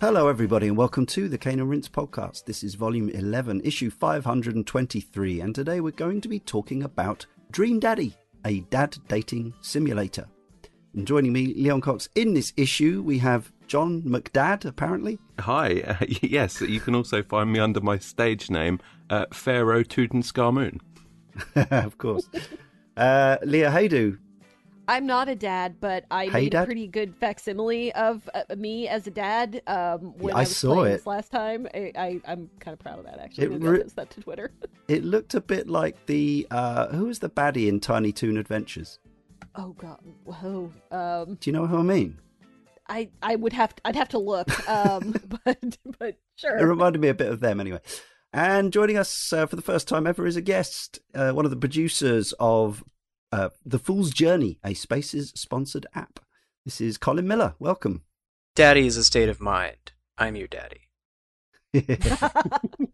Hello, everybody, and welcome to the Cane and Rinse podcast. This is volume 11, issue 523, and today we're going to be talking about Dream Daddy, a dad dating simulator. And joining me, Leon Cox, in this issue, we have Jon McDad, apparently. Hi, uh, yes, you can also find me under my stage name, uh, Pharaoh Tutankhamun. of course. Uh, Leah Haydu, I'm not a dad, but I Hey, made Dad? a pretty good facsimile of uh, me as a dad um, when Yeah, I I, saw it. this last time. I, I, I'm kind of proud of that, actually. It re- that to Twitter. it looked a bit like the. Uh, who was the baddie in Tiny Toon Adventures? oh, God. Whoa. Um, Do you know who I mean? I, I would have to, I'd have to look, um, but, but It reminded me a bit of them anyway. And joining us uh, for the first time ever is a guest, uh, one of the producers of uh, The Fool's Journey, a Spaces sponsored app. This is Collin Miller. Welcome. Daddy is a state of mind. I'm your daddy.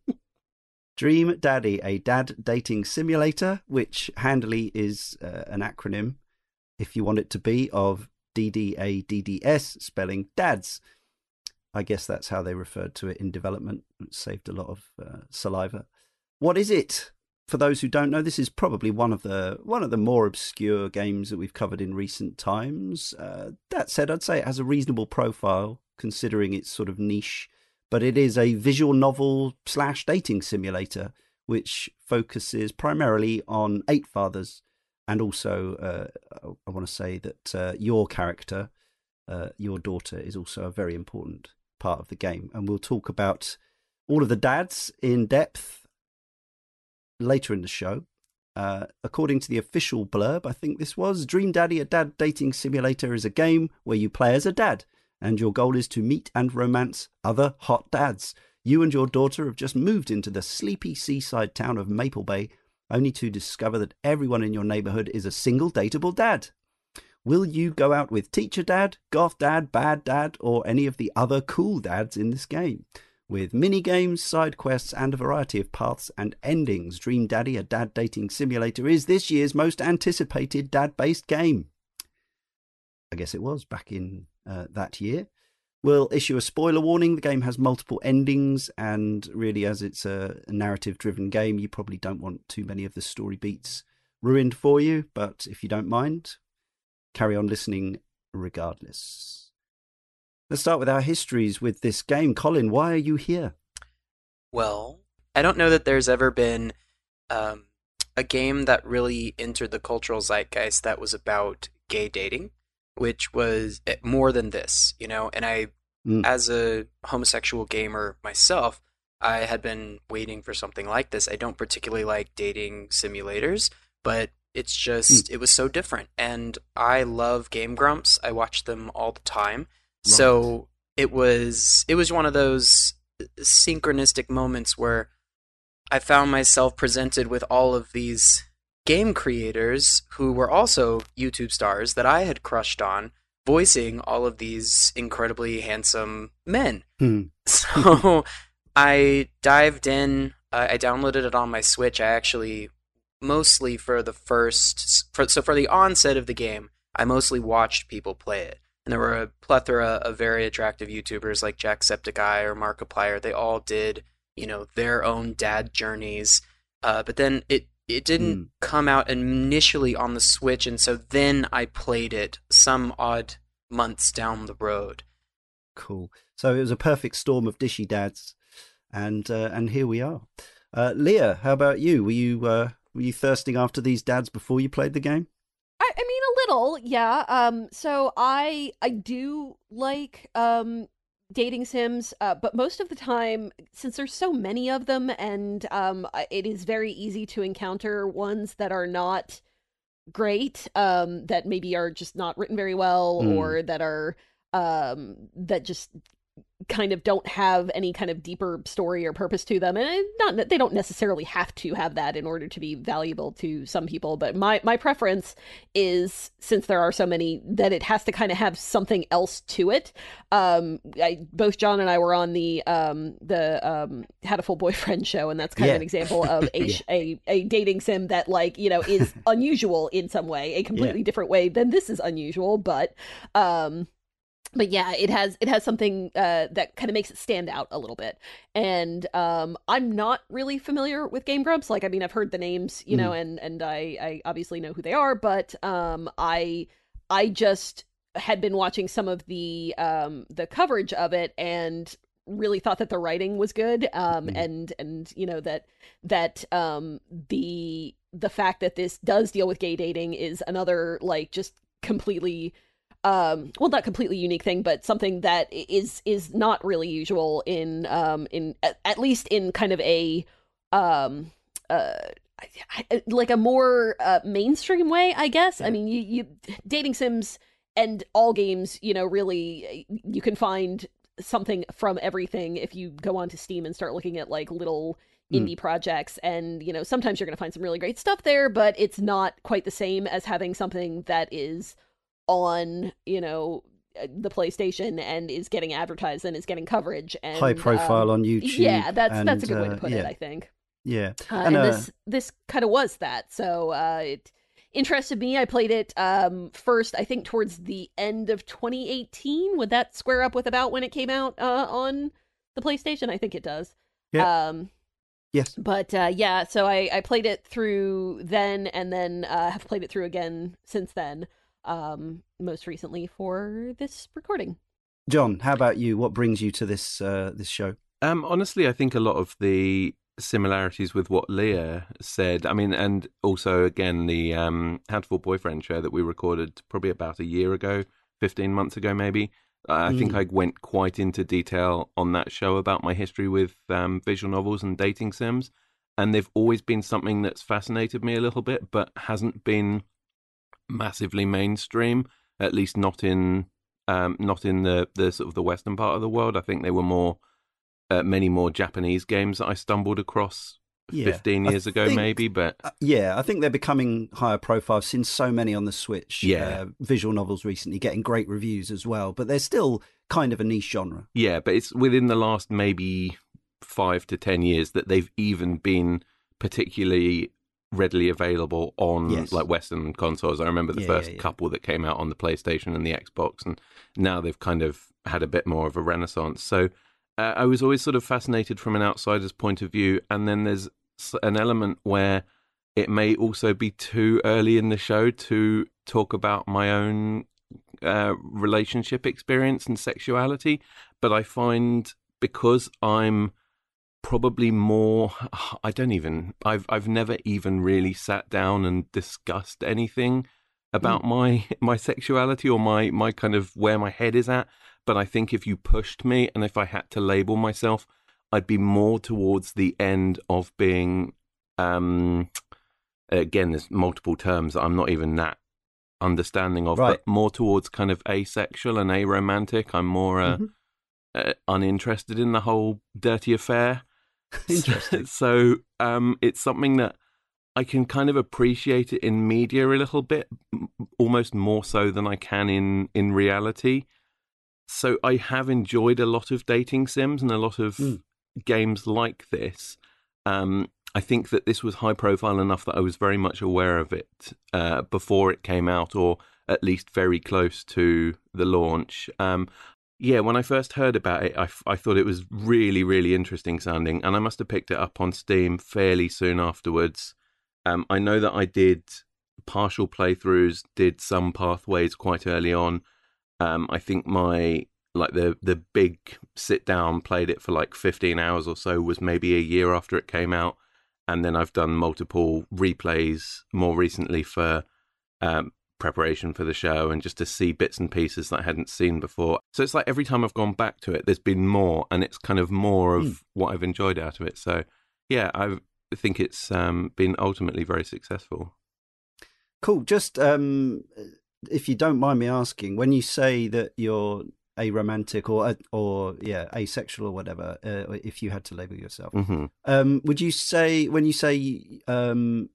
Dream Daddy, a dad dating simulator, which handily is uh, an acronym, if you want it to be, of DDADDS, spelling dads. I guess that's how they referred to it in development. It saved a lot of uh, saliva. What is it? For those who don't know, this is probably one of the one of the more obscure games that we've covered in recent times. Uh, that said, I'd say it has a reasonable profile considering its sort of niche but it is a visual novel slash dating simulator which focuses primarily on eight fathers and also uh, i want to say that uh, your character uh, your daughter is also a very important part of the game and we'll talk about all of the dads in depth later in the show uh, according to the official blurb i think this was dream daddy a dad dating simulator is a game where you play as a dad and your goal is to meet and romance other hot dads. You and your daughter have just moved into the sleepy seaside town of Maple Bay, only to discover that everyone in your neighborhood is a single dateable dad. Will you go out with teacher dad, goth dad, bad dad, or any of the other cool dads in this game? With mini games, side quests, and a variety of paths and endings, Dream Daddy, a dad dating simulator, is this year's most anticipated dad based game. I guess it was back in uh, that year. We'll issue a spoiler warning. The game has multiple endings, and really, as it's a, narrative driven game, you probably don't want too many of the story beats ruined for you. But if you don't mind, carry on listening regardless. Let's start with our histories with this game. Collin, why are you here? Well, I don't know that there's ever been um, a game that really entered the cultural zeitgeist that was about gay dating, which was eh, more than this, you know. And I, Mm. as a homosexual gamer myself, I had been waiting for something like this. I don't particularly like dating simulators, but it's just it was so different. And I love Game Grumps. I watch them all the time. So it was it was one of those synchronistic moments where I found myself presented with all of these game creators who were also YouTube stars that I had crushed on, voicing all of these incredibly handsome men. Hmm. So I dived in. I I downloaded it on my Switch. I actually mostly for the first for, so for the onset of the game, I mostly watched people play it. And there were a plethora of very attractive YouTubers like Jacksepticeye or Markiplier. They all did, you know, their own dad journeys. Uh, but then it it didn't Mm. come out initially on the Switch, and so then I played it some odd months down the road. Cool. So it was a perfect storm of dishy dads, and uh, and here we are. Uh, Leah, how about you? Were you uh, were you thirsting after these dads before you played the game? I, I mean, a little, yeah. Um, so I I do like um dating sims, uh, but most of the time, since there's so many of them, and um, it is very easy to encounter ones that are not great, um, that maybe are just not written very well, Mm. or that are um that just kind of don't have any kind of deeper story or purpose to them and not they don't necessarily have to have that in order to be valuable to some people but my my preference is since there are so many that it has to kind of have something else to it um I, both Jon and I were on the um the um Hatoful Boyfriend show and that's kind Yeah. of an example of a, Yeah. a a dating sim that like you know is unusual in some way a completely different way than this is unusual but um but yeah, it has it has something uh, that kind of makes it stand out a little bit. And um, I'm not really familiar with Game Grumps. Like, I mean, I've heard the names, you know, and and I I obviously know who they are, but um, I I just had been watching some of the um the coverage of it and really thought that the writing was good um Mhm. and and you know that that um the the fact that this does deal with gay dating is another like just completely um well not completely unique thing but something that is is not really usual in um in at, at least in kind of a um uh like a more uh, mainstream way i guess. I mean you, you dating sims and all games you know really you can find something from everything if you go onto steam and start looking at like little Mm. indie projects. And you know sometimes you're going to find some really great stuff there but it's not quite the same as having something that is on you know uh, the PlayStation and is getting advertised and is getting coverage and High profile um, on YouTube. yeah that's that's a good way to uh, put yeah, it i think Yeah. uh, And, and, uh, this this kind of was that. So uh, it interested me. I played it um, first, I think, towards the end of 2018. Would that square up with about when it came out uh, on the PlayStation? I think it does. Yeah. Um, Yes. but uh, yeah, so I, I played it through then, and then uh, have played it through again since then. Um, most recently for this recording. Jon, how about you? What brings you to this uh, this show? Um, honestly, I think a lot of the similarities with what Leah said. I mean, and also again the um, Hatoful Boyfriend show that we recorded probably about a year ago, fifteen months ago, maybe. Uh, I think Mm. I went quite into detail on that show about my history with um, visual novels and dating sims, and they've always been something that's fascinated me a little bit, but hasn't been massively mainstream. At least not in um, not in the the sort of the western part of the world. I think they were more uh, many more Japanese games that I stumbled across Yeah, 15 I years ago, think- maybe. But Uh, yeah, I think they're becoming higher profile. I've seen so many on the Switch. Yeah. uh, visual novels recently getting great reviews as well, but they're still kind of a niche genre. yeah, but it's within the last maybe five to 10 years that they've even been particularly readily available on Yes. like Western consoles. I remember the Yeah, first yeah, yeah. couple that came out on the PlayStation and the Xbox, and now they've kind of had a bit more of a renaissance. So uh, I was always sort of fascinated from an outsider's point of view, and then there's an element where it may also be too early in the show to talk about my own uh, relationship experience and sexuality, but I find because I'm probably more I don't even I've I've never even really sat down and discussed anything about my my sexuality or my my kind of where my head is at but I think if you pushed me and if I had to label myself I'd be more towards the end of being um again there's multiple terms that I'm not even that understanding of Right. but more towards kind of asexual and aromantic I'm more uh, Mhm. uh, uninterested in the whole dirty affair Interesting. so um, it's something that I can kind of appreciate it in media a little bit, almost more so than I can in in reality. So I have enjoyed a lot of dating sims and a lot of Mm. games like this. Um, I think that this was high profile enough that I was very much aware of it uh, before it came out, or at least very close to the launch. Um, yeah, when I first heard about it, I, thought it was really, really interesting sounding, and I must have picked it up on Steam fairly soon afterwards. Um, I know that I did partial playthroughs, did some pathways quite early on. Um, I think my like the the big sit down played it for like 15 hours or so was maybe a year after it came out and then I've done multiple replays more recently for um, preparation for the show and just to see bits and pieces that I hadn't seen before. So it's like every time I've gone back to it, there's been more, and it's kind of more of Hmm. what I've enjoyed out of it. So yeah, I think it's um, been ultimately very successful. Cool. Just um, if you don't mind me asking, when you say that you're aromantic or or yeah asexual or whatever, uh, if you had to label yourself, hmm um, would you say when you say um,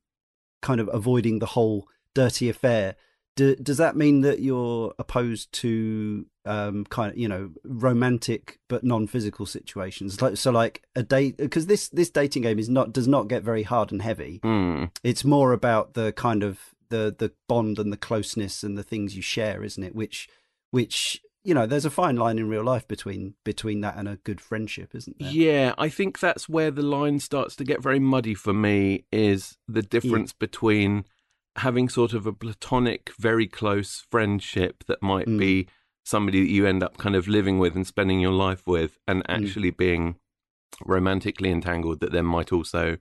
kind of avoiding the whole dirty affair? Do, does that mean that you're opposed to um, kind of you know romantic but non-physical situations? Like so, like a date because this this dating game is not does not get very hard and heavy Mm. it's more about the kind of the the bond and the closeness and the things you share isn't it which which you know, there's a fine line in real life between between that and a good friendship, isn't there? Yeah, I think that's where the line starts to get very muddy for me is the difference between having sort of a platonic, very close friendship that might Mm. be somebody that you end up kind of living with and spending your life with, and Mm. actually being romantically entangled that then might also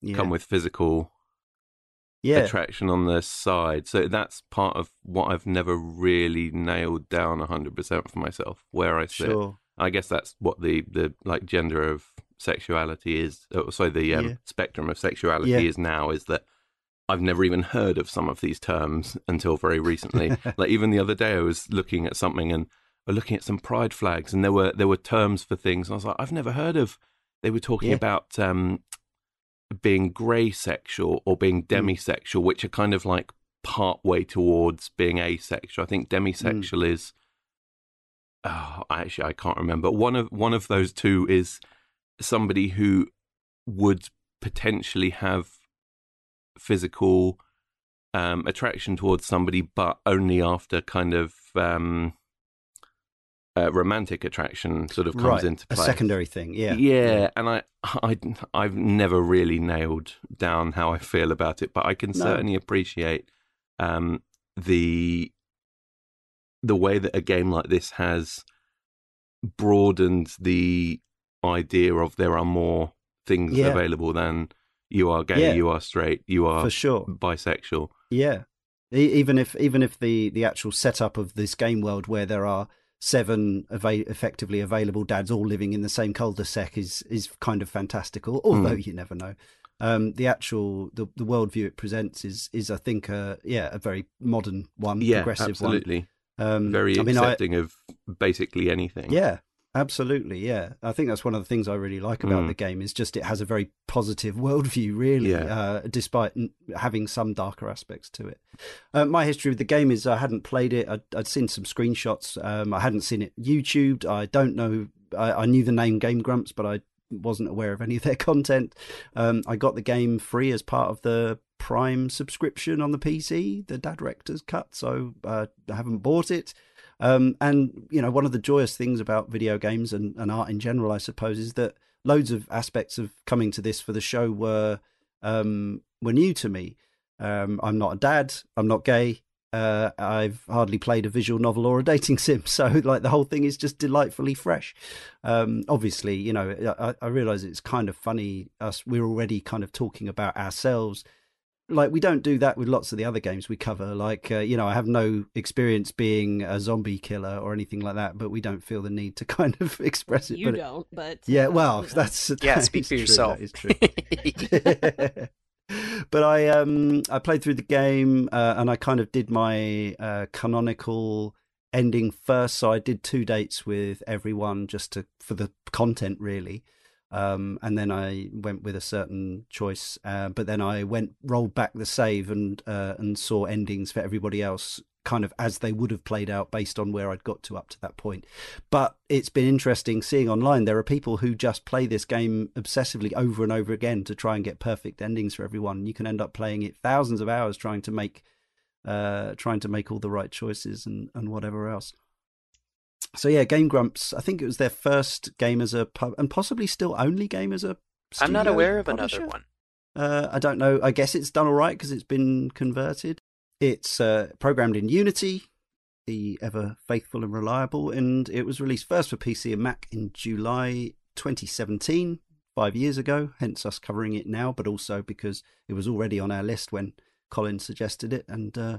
Yeah. come with physical yeah. attraction on the side. So that's part of what I've never really nailed down 100% for myself, where I sit. Sure. I guess that's what the, the like gender of sexuality is. Oh, sorry, the um, Yeah. spectrum of sexuality is now is that I've never even heard of some of these terms until very recently. like even the other day, I was looking at something and uh, looking at some pride flags, and there were there were terms for things, and I was like, I've never heard of. They were talking Yeah. about um, being grey sexual or being Hmm. demisexual, which are kind of like part way towards being asexual. I think Hmm. demisexual is. Oh, actually, I can't remember. One of one of those two is somebody who would potentially have physical um, attraction towards somebody, but only after kind of um, uh, romantic attraction sort of comes right. into a secondary thing. Yeah. Yeah, and I, I, I've never really nailed down how I feel about it, but I can No. certainly appreciate um, the the way that a game like this has broadened the idea of there are more things Yeah. available than you are gay, Yeah. you are straight, you are For sure. bisexual. Yeah. E- Even if even if the the actual setup of this game world where there are seven ava- effectively available dads all living in the same cul-de-sac is is kind of fantastical. Although you never know. Um, the actual the the worldview it presents is is I think uh yeah a very modern one, Yeah, progressive absolutely. one. Um, Very I mean, I, accepting of basically anything. Yeah, absolutely. Yeah, I think that's one of the things I really like about Mm. the game is just it has a very positive worldview, really, Yeah. uh, despite n- having some darker aspects to it. Uh, my history with the game is I hadn't played it. I'd, I'd seen some screenshots. Um, I hadn't seen it YouTubed. I don't know. I, I knew the name Game Grumps, but I wasn't aware of any of their content. Um, I got the game free as part of the Prime subscription on the PC, the Dadrector's cut. So uh, I haven't bought it. Um, and you know, one of the joyous things about video games and, and art in general, I suppose, is that loads of aspects of coming to this for the show were um, were new to me. Um, I'm not a dad. I'm not gay. Uh, I've hardly played a visual novel or a dating sim, so like the whole thing is just delightfully fresh. Um, obviously, you know, I, I realize it's kind of funny. Us, we're already kind of talking about ourselves like we don't do that with lots of the other games we cover. Like uh, you know i have no experience being a zombie killer or anything like that but we don't feel the need to kind of express it. You but don't, but yeah uh, well that's Yeah, that speak is for true, yourself. that is true. But i um i played through the game uh, and i kind of did my uh, canonical ending first. So i did two dates with everyone just to for the content really um, and then I went with a certain choice. Uh, but then I went rolled back the save and uh, and saw endings for everybody else, kind of as they would have played out based on where I'd got to up to that point. But it's been interesting seeing online. There are people who just play this game obsessively over and over again to try and get perfect endings for everyone. You can end up playing it thousands of hours trying to make uh, trying to make all the right choices and and whatever else so yeah, Game Grumps. I think it was their first game as a pub, and possibly still only game as a. I'm not aware of publisher. another one. Uh, I don't know. I guess it's done all right because it's been converted. It's uh, programmed in Unity, the ever faithful and reliable, and it was released first for PC and Mac in July 2017, five years ago. Hence us covering it now, but also because it was already on our list when Collin suggested it, and uh,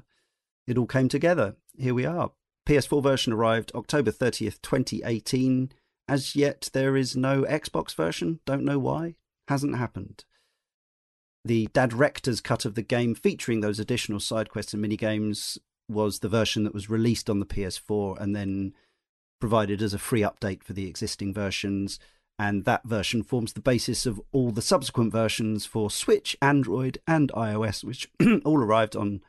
it all came together. Here we are. PS4 version arrived October 30th, 2018. As yet, there is no Xbox version. Don't know why. Hasn't happened. The Dadrector's cut of the game, featuring those additional side quests and mini games, was the version that was released on the PS4 and then provided as a free update for the existing versions. And that version forms the basis of all the subsequent versions for Switch, Android, and iOS, which all arrived on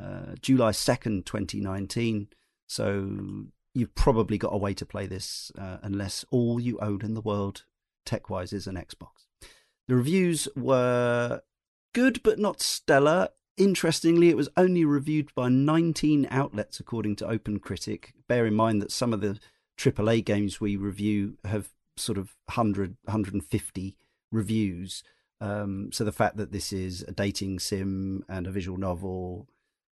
uh, July 2nd, 2019. So you've probably got a way to play this uh, unless all you own in the world, tech wise, is an Xbox. The reviews were good but not stellar. interestingly, it was only reviewed by 19 outlets according to OpenCritic. Bear in mind that some of the AAA games we review have sort of 100, 150 reviews. Um, so the fact that this is a dating sim and a visual novel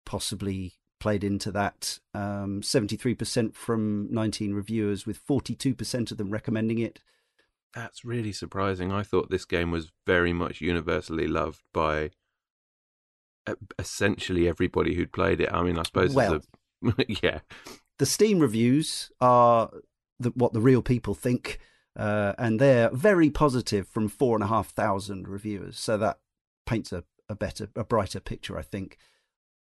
possibly played into that. Um, 73% from 19 reviewers, with 42% of them recommending it. That's really surprising. I thought this game was very much universally loved by essentially everybody who'd played it. I mean, I suppose well, a, yeah. The Steam reviews are the, what the real people think, uh, and they're very positive from four and a half thousand reviewers. So that paints a, a better, a brighter picture, I think.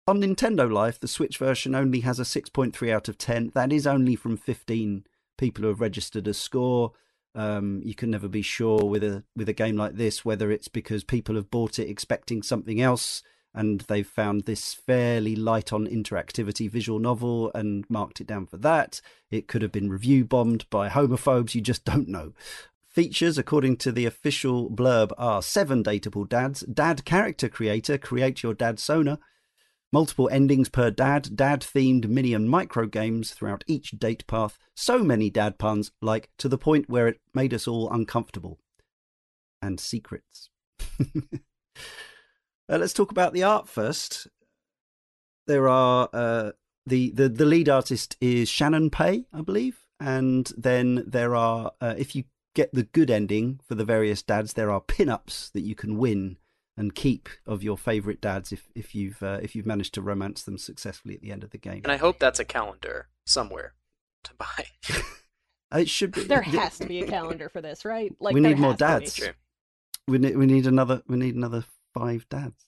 On Nintendo Life, the Switch version only has a 6.3 out of 10. That is only from 15 people who have registered a score. Um, you can never be sure with a with a game like this whether it's because people have bought it expecting something else and they've found this fairly light on interactivity visual novel and marked it down for that. It could have been review bombed by homophobes, you just don't know. Features, according to the official blurb, are seven dateable dads, dad character creator, create your dad sona, multiple endings per dad, dad themed mini and micro games throughout each date path, so many dad puns, like to the point where it made us all uncomfortable. And secrets. Uh, let's talk about the art first. There are uh, the, the the lead artist is Shannon Pei, I believe, and then there are uh, if you get the good ending for the various dads, there are pin-ups that you can win and keep of your favorite dads if if you've uh, if you've managed to romance them successfully at the end of the game. And I hope that's a calendar somewhere to buy. it should be. There has to be a calendar for this, right? Like we need more dads. We need we need another we need another five dads.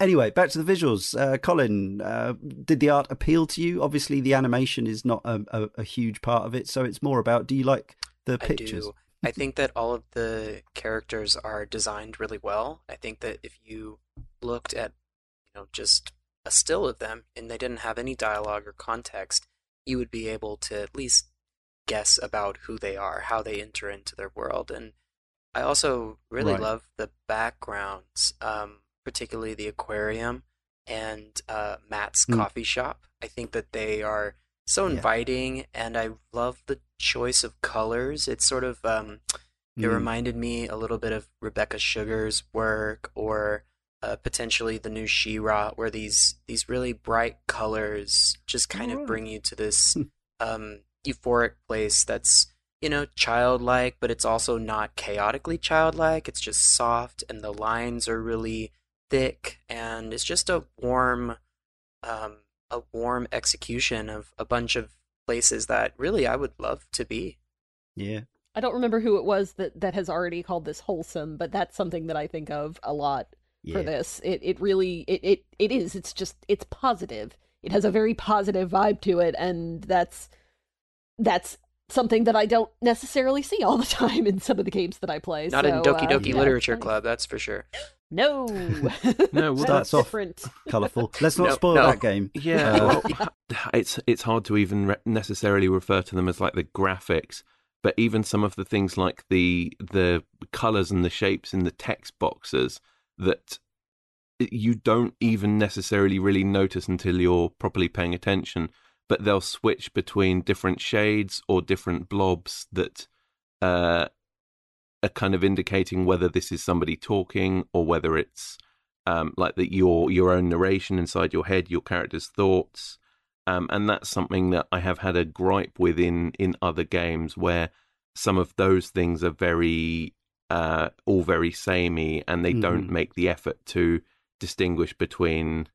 Anyway, back to the visuals. Uh, Collin, uh, did the art appeal to you? Obviously, the animation is not a, a, a, huge part of it, so it's more about do you like the pictures? I, I think that all of the characters are designed really well. I think that if you looked at, you know, just a still of them and they didn't have any dialogue or context, you would be able to at least guess about who they are, how they enter into their world, and I also really right. love the backgrounds, um, particularly the aquarium and uh, Matt's mm. coffee shop. I think that they are so inviting, yeah. and I love the choice of colors. It's sort of um, it mm. reminded me a little bit of Rebecca Sugar's work, or uh, potentially the new She-Ra, where these these really bright colors just kind oh. of bring you to this hmm. um, euphoric place that's you know, childlike, but it's also not chaotically childlike. It's just soft, and the lines are really thick, and it's just a warm, um, a warm execution of a bunch of places that really I would love to be. Yeah. I don't remember who it was that that has already called this wholesome, but that's something that I think of a lot yeah. for this. It it really it, it it is. It's just it's positive. It has a very positive vibe to it, and that's that's something that I don't necessarily see all the time in some of the games that I play. Not so, in Doki Doki uh, Literature yeah. Club, that's for sure. No, no, well, that's different. Colourful. Let's not no, spoil no. that game. Yeah, uh, well, it's it's hard to even re- necessarily refer to them as like the graphics, but even some of the things like the the colours and the shapes in the text boxes that you don't even necessarily really notice until you're properly paying attention but they'll switch between different shades or different blobs that uh, are kind of indicating whether this is somebody talking or whether it's um, like that your your own narration inside your head, your character's thoughts, um, and that's something that I have had a gripe with in in other games where some of those things are very uh, all very samey and they mm. don't make the effort to distinguish between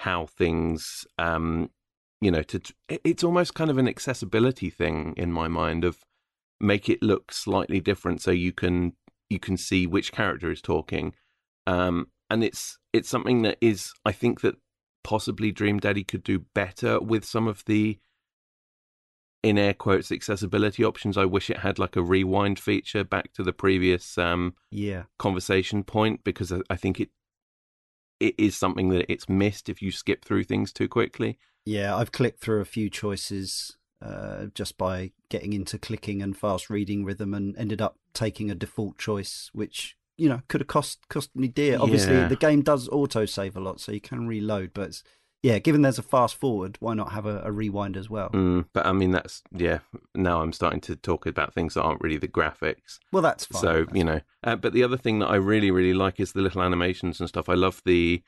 how things um, you know to it's almost kind of an accessibility thing in my mind of make it look slightly different so you can you can see which character is talking. Um and it's it's something that is i think that possibly dream daddy could do better with some of the in air quotes accessibility options. I wish it had like a rewind feature back to the previous um yeah. conversation point because i think it it is something that it's missed if you skip through things too quickly. Yeah, I've clicked through a few choices uh, just by getting into clicking and fast reading rhythm and ended up taking a default choice, which you know could have cost cost me dear. Obviously, Yeah. the game does auto save a lot, so you can reload. But yeah, given there's a fast forward, why not have a, a rewind as well? Mm, but I mean, that's yeah. Now I'm starting to talk about things that aren't really the graphics. Well, that's fine. so That's you know, uh, but the other thing that I really really like is the little animations and stuff. I love the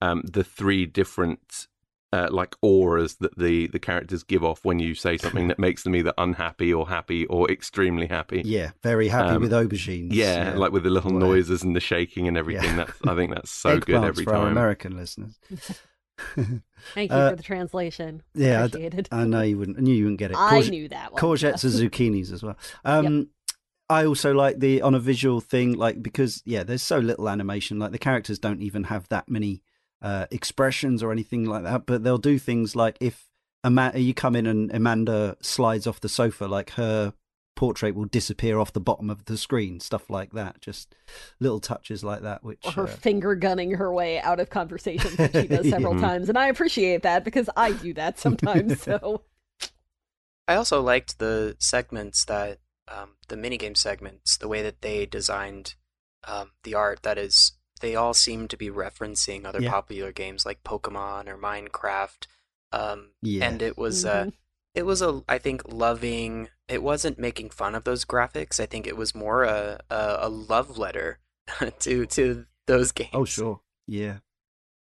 um the three different. Uh, like auras that the, the characters give off when you say something that makes them either unhappy or happy or extremely happy. Yeah, very happy Um, with aubergines. Yeah, like with the little Wow. noises and the shaking and everything. Yeah. That's I think that's so good every for our time. American listeners. Thank you Uh, for the translation. yeah, I d- Appreciated. I know you wouldn't. I knew you wouldn't get it. I Courge- knew that one. courgettes are zucchinis as well. Um, I also like the on a visual thing, like because yeah, there's so little animation. Like the characters don't even have that many uh, expressions or anything like that. But they'll do things like if Ama- you come in and Amanda slides off the sofa, like her portrait will disappear off the bottom of the screen. Stuff like that. Just little touches like that, which Or her uh, finger gunning her way out of conversations that she does several Yeah. times, and I appreciate that because I do that sometimes. So I also liked the segments that um, the minigame segments, the way that they designed um, the art. That is, they all seem to be referencing other Yeah. popular games like Pokemon or Minecraft. Um, yeah, And it was, uh, Mhm. it was a, I think, loving. It wasn't making fun of those graphics. I think it was more a a, a love letter to to those games. oh sure, yeah,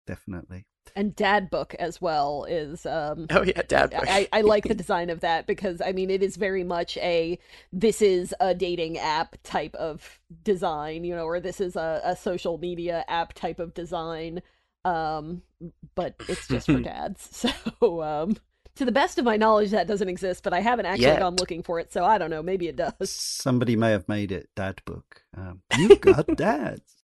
definitely. And Dad Book as well is um Oh yeah, Dad. I, I like the design of that because I mean it is very much a this is a dating app type of design, you know, or this is a, a social media app type of design. Um but it's just for dads. So um to the best of my knowledge that doesn't exist, but I haven't actually Yet. gone looking for it, so I don't know, maybe it does. Somebody may have made it Dad Book. Um, you've got dads.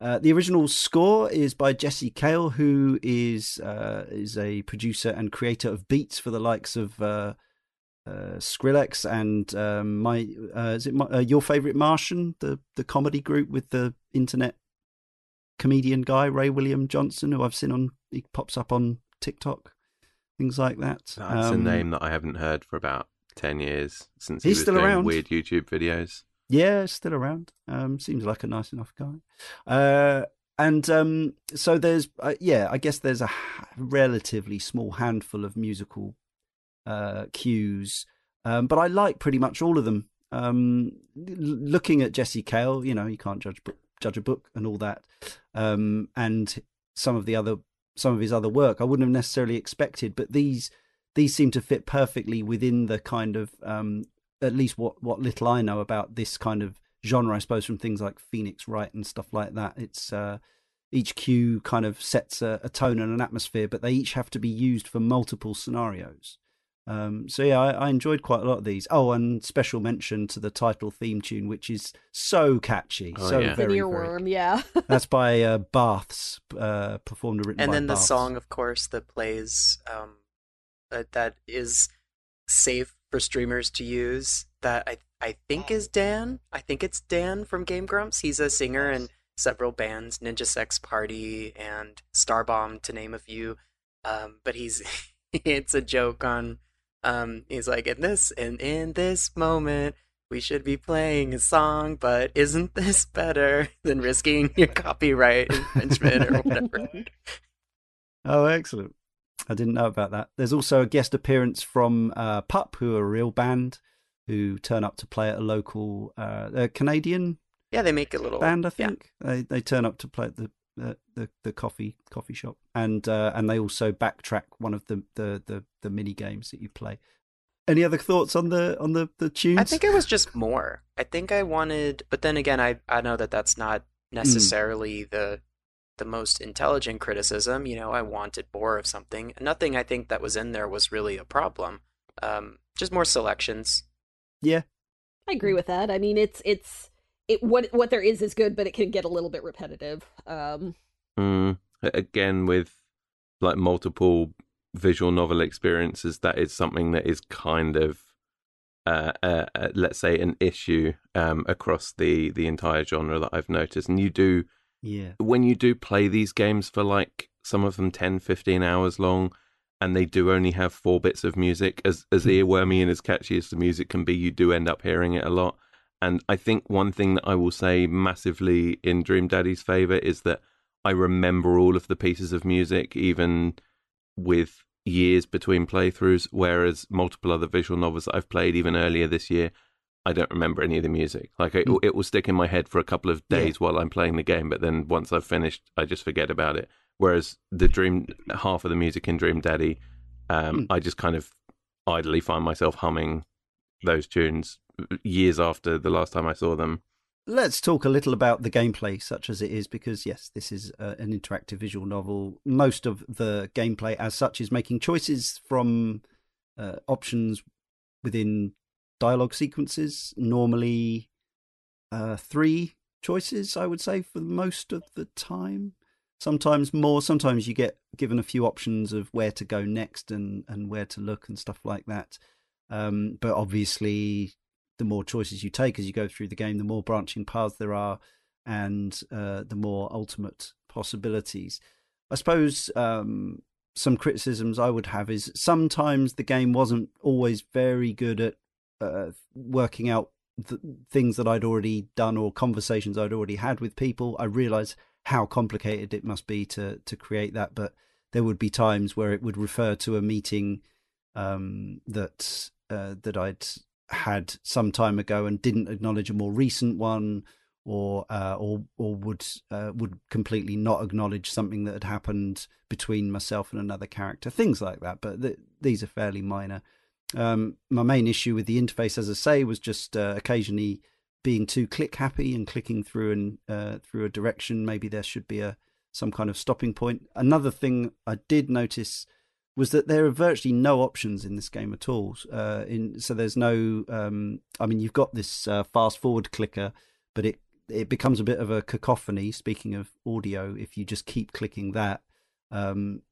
Uh, the original score is by Jesse Cale, who is uh, is a producer and creator of beats for the likes of uh, uh, Skrillex and um, my uh, is it my, uh, your favorite Martian, the the comedy group with the internet comedian guy Ray William Johnson, who I've seen on he pops up on TikTok, things like that. That's Um, a name that I haven't heard for about ten years since He's he was still doing around. weird YouTube videos. Yeah, still around. Um, seems like a nice enough guy. Uh, and um, so there's, uh, yeah, I guess there's a relatively small handful of musical uh, cues, um, but I like pretty much all of them. Um, looking at Jesse Cale, you know, you can't judge judge a book and all that, um, and some of the other some of his other work, I wouldn't have necessarily expected, but these these seem to fit perfectly within the kind of um, at least what what little I know about this kind of genre, I suppose, from things like Phoenix Wright and stuff like that. It's uh, each cue kind of sets a, a tone and an atmosphere, but they each have to be used for multiple scenarios. Um, so yeah, I, I enjoyed quite a lot of these. Oh, and special mention to the title theme tune, which is so catchy, Oh, so yeah. It's an very, very. earworm, yeah. That's by uh, Baths, uh, performed and written and by then the Baths. song, of course, that plays um, that that is safe for streamers to use. That I I think is Dan. I think it's Dan from Game Grumps. He's a singer in several bands, Ninja Sex Party and Starbomb, to name a few. Um, but he's it's a joke on. Um, he's like in this and in this moment. We should be playing a song, but isn't this better than risking your copyright infringement or whatever? Oh, excellent. I didn't know about that. There's also a guest appearance from uh, Pup, who are a real band who turn up to play at a local uh, a Canadian Yeah, they make a little band, I think yeah. They they turn up to play at the the, the, the coffee coffee shop, and uh, and they also backtrack one of the, the, the, the mini games that you play. Any other thoughts on the on the the tunes? I think it was just more. I think I wanted, but then again, I I know that that's not necessarily the the most intelligent criticism. You know, I wanted more of something. Nothing I think that was in there was really a problem. Um, just more selections. yeah, I agree with that. I mean, it's it's it what what there is is good, but it can get a little bit repetitive. Um, Mm. Again, with like multiple visual novel experiences, that is something that is kind of, uh, uh, uh, let's say, an issue um, across the the entire genre that I've noticed. And you do yeah, when you do play these games for like some of them 10 15 hours long and they do only have four bits of music as as hmm. earwormy and as catchy as the music can be you do end up hearing it a lot And I think one thing that I will say massively in Dream Daddy's favor is that I remember all of the pieces of music, even with years between playthroughs. Whereas multiple other visual novels that I've played, even earlier this year, I don't remember any of the music. Like it, Mm. it will stick in my head for a couple of Yeah. days while I'm playing the game, but then once I've finished, I just forget about it. Whereas the Dream half of the music in Dream Daddy, um, Mm. I just kind of idly find myself humming those tunes years after the last time I saw them. Let's talk a little about the gameplay, such as it is, because yes, this is uh, an interactive visual novel. Most of the gameplay, as such, is making choices from uh, options within dialogue sequences. Normally, uh, three choices, I would say, for most of the time. Sometimes more. Sometimes you get given a few options of where to go next and and where to look and stuff like that. Um, but obviously, the more choices you take as you go through the game, the more branching paths there are, and uh, the more ultimate possibilities. I suppose um, some criticisms I would have is sometimes the game wasn't always very good at uh, working out things that I'd already done or conversations I'd already had with people. I realized how complicated it must be to to create that, but there would be times where it would refer to a meeting um, that uh, that I'd had some time ago and didn't acknowledge a more recent one, or uh, or or would uh, would completely not acknowledge something that had happened between myself and another character, things like that. But th- these are fairly minor. Um, my main issue with the interface, as I say, was just uh, occasionally being too click happy and clicking through and uh, through a direction. Maybe there should be a some kind of stopping point. Another thing I did notice was that there are virtually no options in this game at all. Uh, in so there's no. Um, I mean, you've got this uh, fast forward clicker, but it it becomes a bit of a cacophony. Speaking of audio, if you just keep clicking that. Um,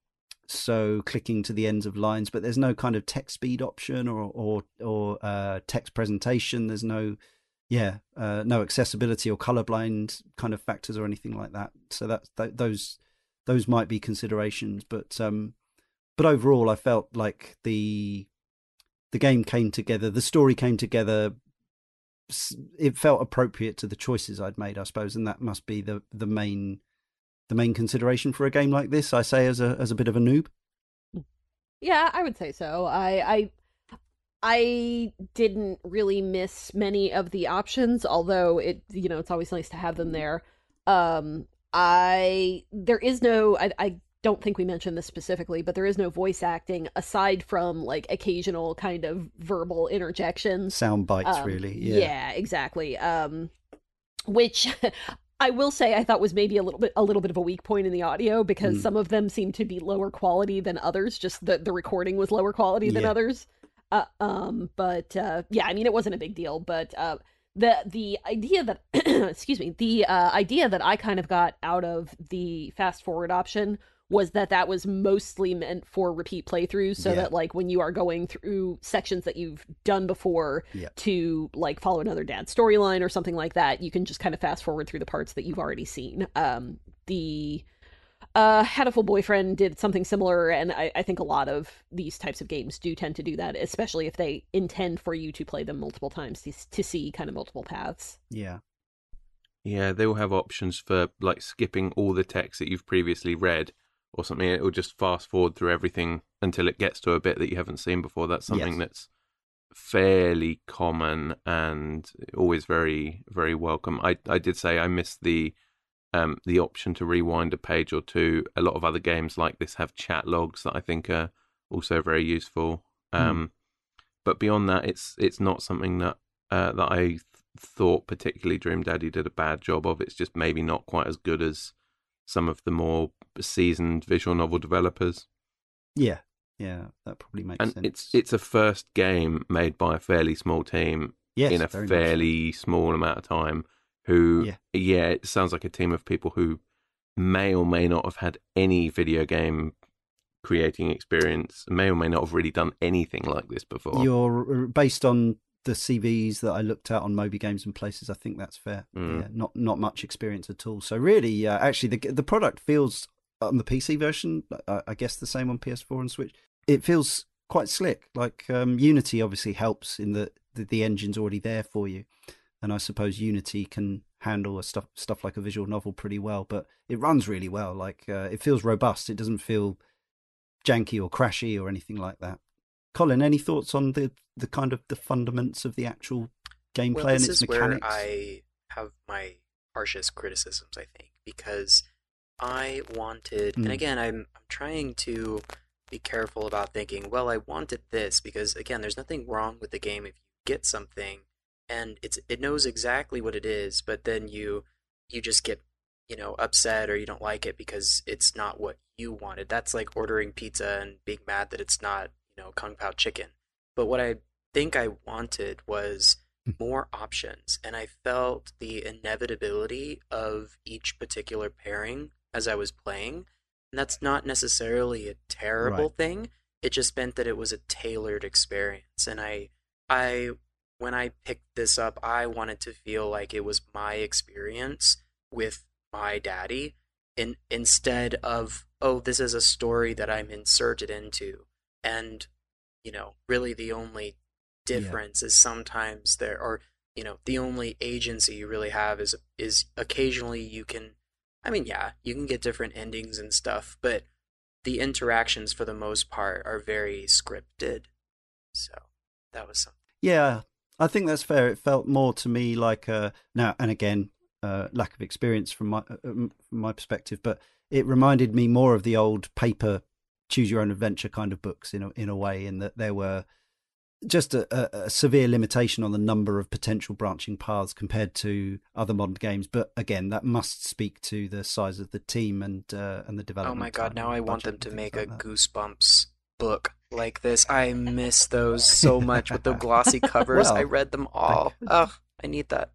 so clicking to the ends of lines, but there's no kind of text speed option or or or uh, text presentation. There's no yeah, uh, no accessibility or colorblind kind of factors or anything like that. So that, th- those those might be considerations, but um, but overall, I felt like the the game came together, the story came together. It felt appropriate to the choices I'd made, I suppose, and that must be the the main the main consideration for a game like this. I say as a as a bit of a noob. Yeah, I would say so. I I I didn't really miss many of the options, although it you know, it's always nice to have them there. Um I there is no I I don't think we mentioned this specifically, but there is no voice acting aside from like occasional kind of verbal interjections. Sound bites, Um, really. Yeah. Yeah. exactly. Um, which I will say I thought was maybe a little bit a little bit of a weak point in the audio because Mm. some of them seem to be lower quality than others. Just the the recording was lower quality than Yeah. others. Uh, um, but uh, yeah, I mean it wasn't a big deal. But uh, the the idea that excuse me the uh, idea that I kind of got out of the fast forward option was that that was mostly meant for repeat playthroughs so Yeah. that like when you are going through sections that you've done before Yeah. to like follow another dad storyline or something like that you can just kind of fast forward through the parts that you've already seen um the uh Hatoful Boyfriend did something similar and I, I think a lot of these types of games do tend to do that especially if they intend for you to play them multiple times to, to see kind of multiple paths Yeah. Yeah, they will have options for like skipping all the text that you've previously read or something. It will just fast forward through everything until it gets to a bit that you haven't seen before. That's something Yes. that's fairly common and always very very welcome. I I did say I missed the um the option to rewind a page or two. A lot of other games like this have chat logs that I think are also very useful. Um but beyond that it's it's not something that uh, that I th- thought particularly Dream Daddy did a bad job of. It's just maybe not quite as good as some of the more seasoned visual novel developers. Yeah. Yeah. That probably makes And sense. it's it's a first game made by a fairly small team yes, in a fairly small amount of time. Who, Yeah. yeah, it sounds like a team of people who may or may not have had any video game creating experience, may or may not have really done anything like this before. You're based on the CVs that I looked at on Moby Games and places. I think that's fair. Mm. Yeah, not not much experience at all. So really, uh, actually, the the product feels on the PC version. I, I guess the same on PS4 and Switch. It feels quite slick. Like um, Unity obviously helps in the, the the engine's already there for you. and I suppose Unity can handle a stuff stuff like a visual novel pretty well. But it runs really well. Like uh, it feels robust. It doesn't feel janky or crashy or anything like that. Collin, any thoughts on the the kind of the fundamentals of the actual gameplay well, and this its is mechanics? where I have my harshest criticisms, I think, because I wanted, Mm. and again, I'm I'm trying to be careful about thinking, well, I wanted this because again, there's nothing wrong with the game if you get something and it's it knows exactly what it is, but then you you just get you know upset or you don't like it because it's not what you wanted. That's like ordering pizza and being mad that it's not you know kung pao chicken. But what I think I wanted was more options, and I felt the inevitability of each particular pairing as I was playing. And that's not necessarily a terrible Right. thing. It just meant that it was a tailored experience, and I I when I picked this up, I wanted to feel like it was my experience with my daddy in, instead of, oh, this is a story that I'm inserted into. And, you know, really the only difference is sometimes there, or, you know, the only agency you really have is, is occasionally you can, I mean, yeah, you can get different endings and stuff, but the interactions for the most part are very scripted. So that was something. Yeah, I think that's fair. It felt more to me like uh now and again uh, lack of experience from my uh, from my perspective, but it reminded me more of the old paper choose your own adventure kind of books in a, in a way, in that there were just a, a, a severe limitation on the number of potential branching paths compared to other modern games. But again, that must speak to the size of the team and uh, and the development. Oh my god, now I want them to make things a that. Goosebumps book like this. I miss those so much with the glossy covers. I read them all. could. Ugh, I need that.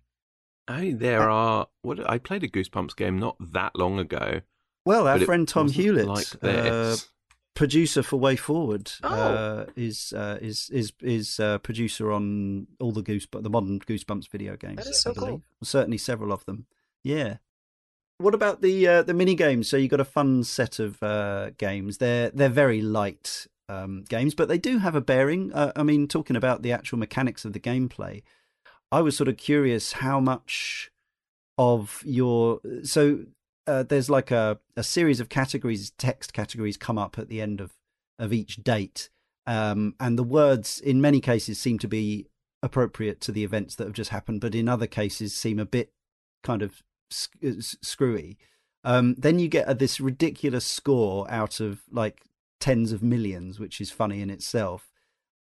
I there are what I played a Goosebumps game not that long ago. Well, our friend Tom Hewlett, like uh, this. Producer for WayForward, Oh. uh, is uh, is is is uh, producer on all the Goose, the modern Goosebumps video games. That is so I believe. cool. Certainly, several of them. Yeah. What about the uh, the mini games? So you got a fun set of uh, games. They're they're very light um, games, but they do have a bearing. Uh, I mean, talking about the actual mechanics of the gameplay, I was sort of curious how much of your so uh, there's like a, a series of categories, text categories come up at the end of, of each date. Um, and the words, in many cases, seem to be appropriate to the events that have just happened, but in other cases, seem a bit kind of sc- uh, screwy. Um, then you get uh, this ridiculous score out of like tens of millions, which is funny in itself.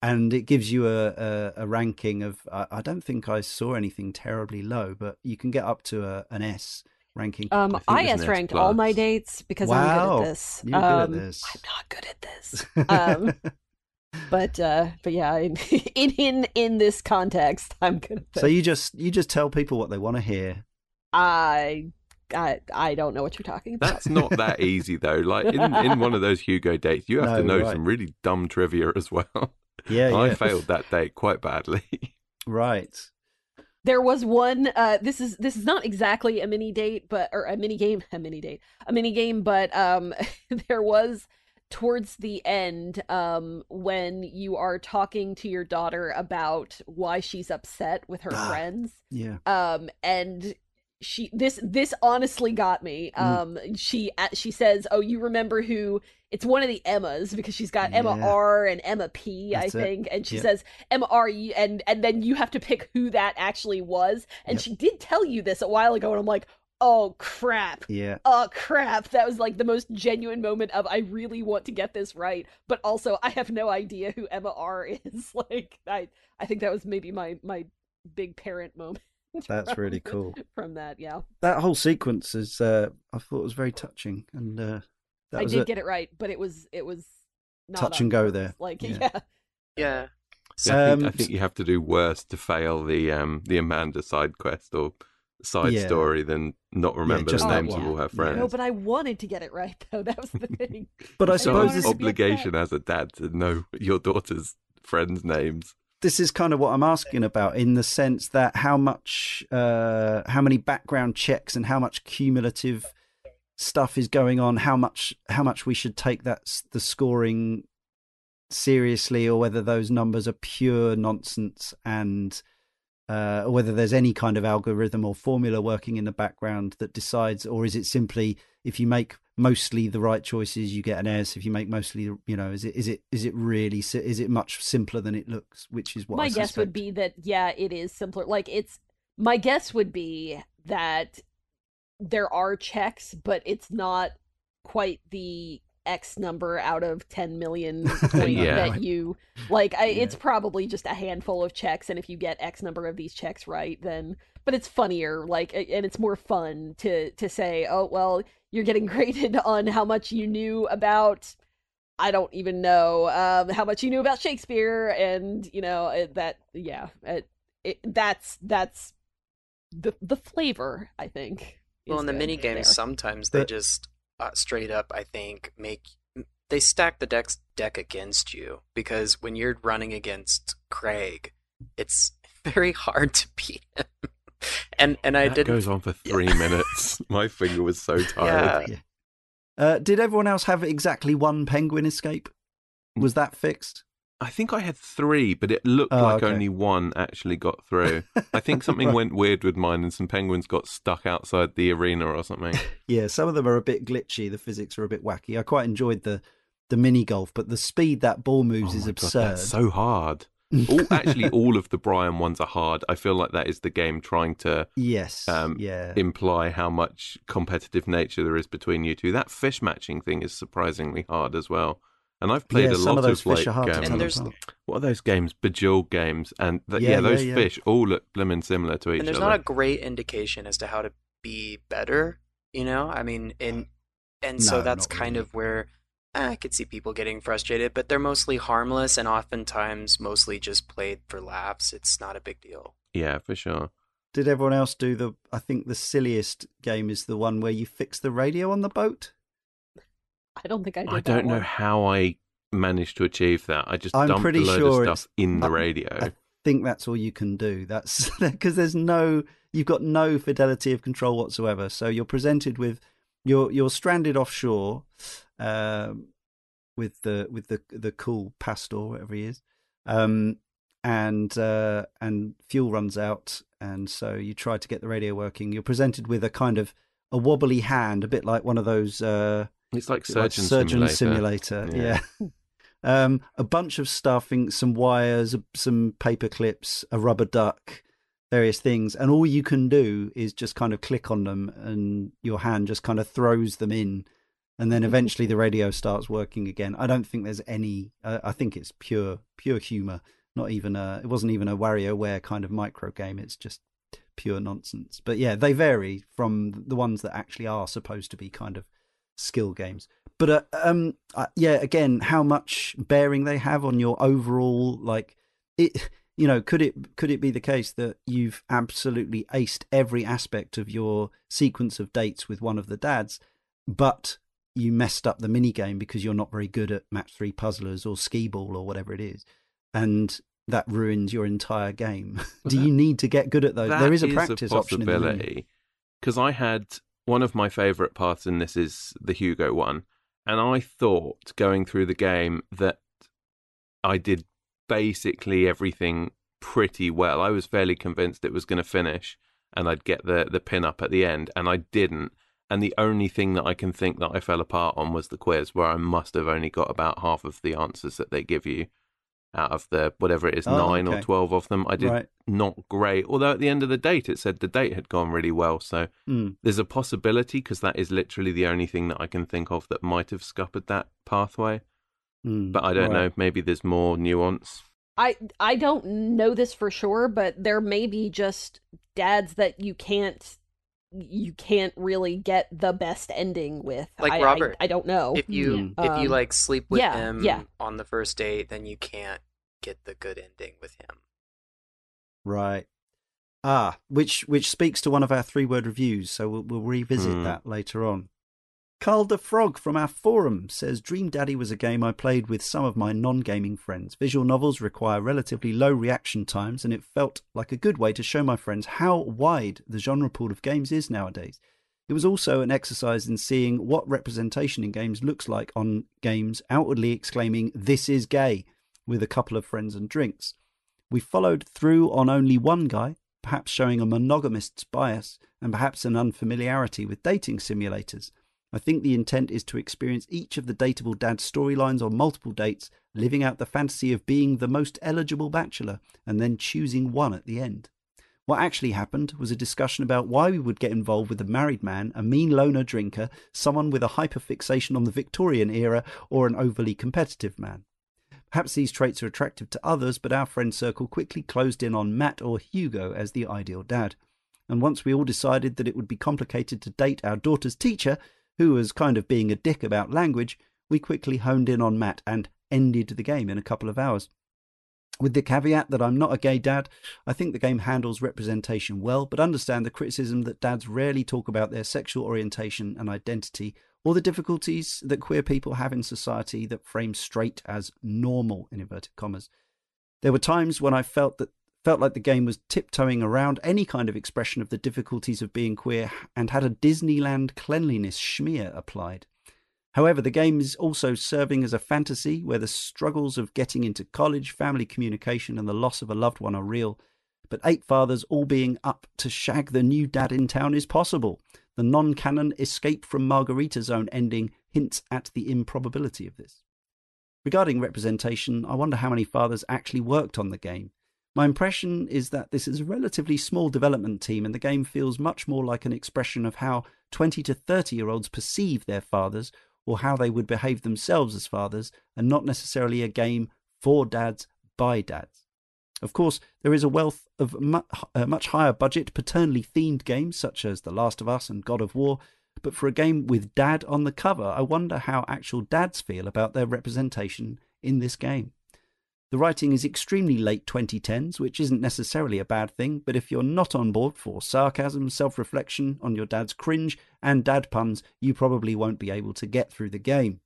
And it gives you a, a, a ranking of, I I don't think I saw anything terribly low, but you can get up to a, an S ranking. Um, I think I there's an S S ranked all my dates because I'm good at this. you're good at Um, this. I'm not good at this. Um, but uh, but yeah, in, in in in this context, I'm good at this. So you just you just tell people what they want to hear. I I I don't know what you're talking about. That's not that easy though. Like in, in one of those Hugo dates, you have to know right. some really dumb trivia as well. Yeah, I yeah. failed that date quite badly. Right. There was one. Uh, this is this is not exactly a mini date, but or a mini game, a mini date, a mini game, but um, there was towards the end um when you are talking to your daughter about why she's upset with her Ah. friends Yeah. um and she this this honestly got me Mm. um she uh, she says oh you remember who it's one of the emmas because she's got emma Yeah. r and emma p i That's it. think and she Yep. says emma r E, and and then you have to pick who that actually was and Yep. she did tell you this a while ago and i'm like oh crap Yeah. oh crap that was like the most genuine moment of i really want to get this right but also i have no idea who emma r is like i i think that was maybe my my big parent moment That's from- really cool. from that yeah That whole sequence is uh I thought was very touching and uh that i was did it. get it right but it was it was not Touch and go purpose. there. like Yeah. yeah, Yeah. I, think, I Um, think you have to do worse to fail the um the Amanda side quest or side Yeah. story than not remember just the names of all her friends. no but i wanted to get it right though that was the thing But I I suppose wanted an this, obligation as a dad to know your daughter's friends' names. This is kind of what I'm asking about in the sense that how much uh how many background checks and how much cumulative stuff is going on how much how much we should take that the scoring seriously or whether those numbers are pure nonsense and uh, or whether there's any kind of algorithm or formula working in the background that decides, or is it simply if you make mostly the right choices, you get an S. If you make mostly, you know, is it is it is it really is it much simpler than it looks? Which is what my I guess would be that yeah, it is simpler. Like it's my guess would be that there are checks, but it's not quite the X number out of 10 million Yeah. that you like. I, Yeah. It's probably just a handful of checks, and if you get X number of these checks right, then. But it's funnier, like, and it's more fun to to say, oh well, you're getting graded on how much you knew about. I don't even know um, how much you knew about Shakespeare, and you know it, that. Yeah, it, it, that's that's the the flavor. I think. Well, in the mini games, sometimes they just uh, straight up, I think, make they stack the deck deck against you because when you're running against Craig, it's very hard to beat him. and and I didn't. goes on for three minutes. My finger was so tired. Yeah. Uh, did everyone else have exactly one penguin escape? Was that fixed? I think I had three, but it looked Oh, like okay. only one actually got through. I think something Right. went weird with mine, and some penguins got stuck outside the arena or something. Yeah, some of them are a bit glitchy. The physics are a bit wacky. I quite enjoyed the the mini golf, but the speed that ball moves Oh is God, absurd. that's so hard. All, actually, all of the Brian ones are hard. I feel like that is the game trying to yes, um, yeah, imply how much competitive nature there is between you two. That fish matching thing is surprisingly hard as well. And I've played yeah. a Some lot of those like fish are hard to um, tell And there's- what are those games? Bejeweled games, and th- Yeah, yeah, yeah, those yeah. fish all look blimmin' similar to each other. and there's other. not a great indication as to how to be better. You know, I mean, and and so No, that's kind really. of where I could see people getting frustrated, but they're mostly harmless and oftentimes mostly just played for laughs. It's not a big deal. Yeah, for sure. Did everyone else do the? I think the silliest game is the one where you fix the radio on the boat. I don't think I did. I don't know one. how I managed to achieve that. I just I'm dumped pretty a load sure of it's- stuff in the I- radio. I think that's all you can do. That's because there's no, you've got no fidelity of control whatsoever. So you're presented with, you're you're stranded offshore, um, with the with the the cool pastor, whatever he is, um, and uh, and fuel runs out, and so you try to get the radio working. You're presented with a kind of a wobbly hand, a bit like one of those. Uh, it's like Bit like Surgeon, surgeon Simulator. simulator. Yeah. Yeah. um, a bunch of stuff, in- some wires, some paper clips, a rubber duck, various things, and all you can do is just kind of click on them, and your hand just kind of throws them in, and then eventually the radio starts working again. I don't think there's any. Uh, I think it's pure, pure humor. Not even a. It wasn't even a WarioWare kind of micro game. It's just pure nonsense. But yeah, they vary from the ones that actually are supposed to be kind of skill games. But uh, um, uh, yeah, again, how much bearing they have on your overall like it. You know, could it could it be the case that you've absolutely aced every aspect of your sequence of dates with one of the dads, but you messed up the mini game because you're not very good at match three puzzlers or skee ball or whatever it is, and that ruins your entire game. Do you need to get good at those? That there is a practice option in the because I had one of my favorite parts in this is the Hugo one, and I thought going through the game that I did basically everything pretty well. I was fairly convinced it was going to finish and I'd get the the pin up at the end, and I didn't. And the only thing that I can think that I fell apart on was the quiz, where I must have only got about half of the answers that they give you out of the whatever it is, Oh, nine or twelve of them. I did Right. not great. Although at the end of the date, it said the date had gone really well. So Mm. there's a possibility because that is literally the only thing that I can think of that might have scuppered that pathway. Mm. But I don't Right. know. Maybe there's more nuance. I I don't know this for sure, but there may be just dads that you can't you can't really get the best ending with. Like I, I- Robert. I, don't know. If you Mm. if you Um, like sleep with yeah, him yeah. on the first date, then you can't get the good ending with him. Right. Ah, which which speaks to one of our three word reviews, so we'll, we'll revisit Hmm. that later on. Carl the Frog from our forum says Dream Daddy was a game I played with some of my non gaming friends. Visual novels require relatively low reaction times, and it felt like a good way to show my friends how wide the genre pool of games is nowadays. It was also an exercise in seeing what representation in games looks like on games outwardly exclaiming, This is gay, with a couple of friends and drinks. We followed through on only one guy, perhaps showing a monogamist's bias and perhaps an unfamiliarity with dating simulators. I think the intent is to experience each of the dateable dad storylines on multiple dates, living out the fantasy of being the most eligible bachelor and then choosing one at the end. What actually happened was a discussion about why we would get involved with a married man, a mean loner drinker, someone with a hyperfixation on the Victorian era, or an overly competitive man. Perhaps these traits are attractive to others, but our friend circle quickly closed in on Mat or Hugo as the ideal dad. And once we all decided that it would be complicated to date our daughter's teacher, who was kind of being a dick about language, we quickly honed in on Mat and ended the game in a couple of hours. With the caveat that I'm not a gay dad, I think the game handles representation well, but understand the criticism that dads rarely talk about their sexual orientation and identity or the difficulties that queer people have in society that frame straight as normal in inverted commas. There were times when I felt that felt like the game was tiptoeing around any kind of expression of the difficulties of being queer and had a Disneyland cleanliness schmear applied. However, the game is also serving as a fantasy where the struggles of getting into college, family communication, and the loss of a loved one are real. But eight fathers all being up to shag the new dad in town is possible. The non canon Escape from Margarita Zone ending hints at the improbability of this. Regarding representation, I wonder how many fathers actually worked on the game. My impression is that this is a relatively small development team, and the game feels much more like an expression of how 20 to 30 year olds perceive their fathers or how they would behave themselves as fathers, and not necessarily a game for dads by dads. Of course, there is a wealth of mu- uh, much higher budget paternally themed games such as The Last of Us and God of War, but for a game with dad on the cover, I wonder how actual dads feel about their representation in this game. The writing is extremely late 2010s, which isn't necessarily a bad thing, but if you're not on board for sarcasm, self reflection on your dad's cringe, and dad puns, you probably won't be able to get through the game.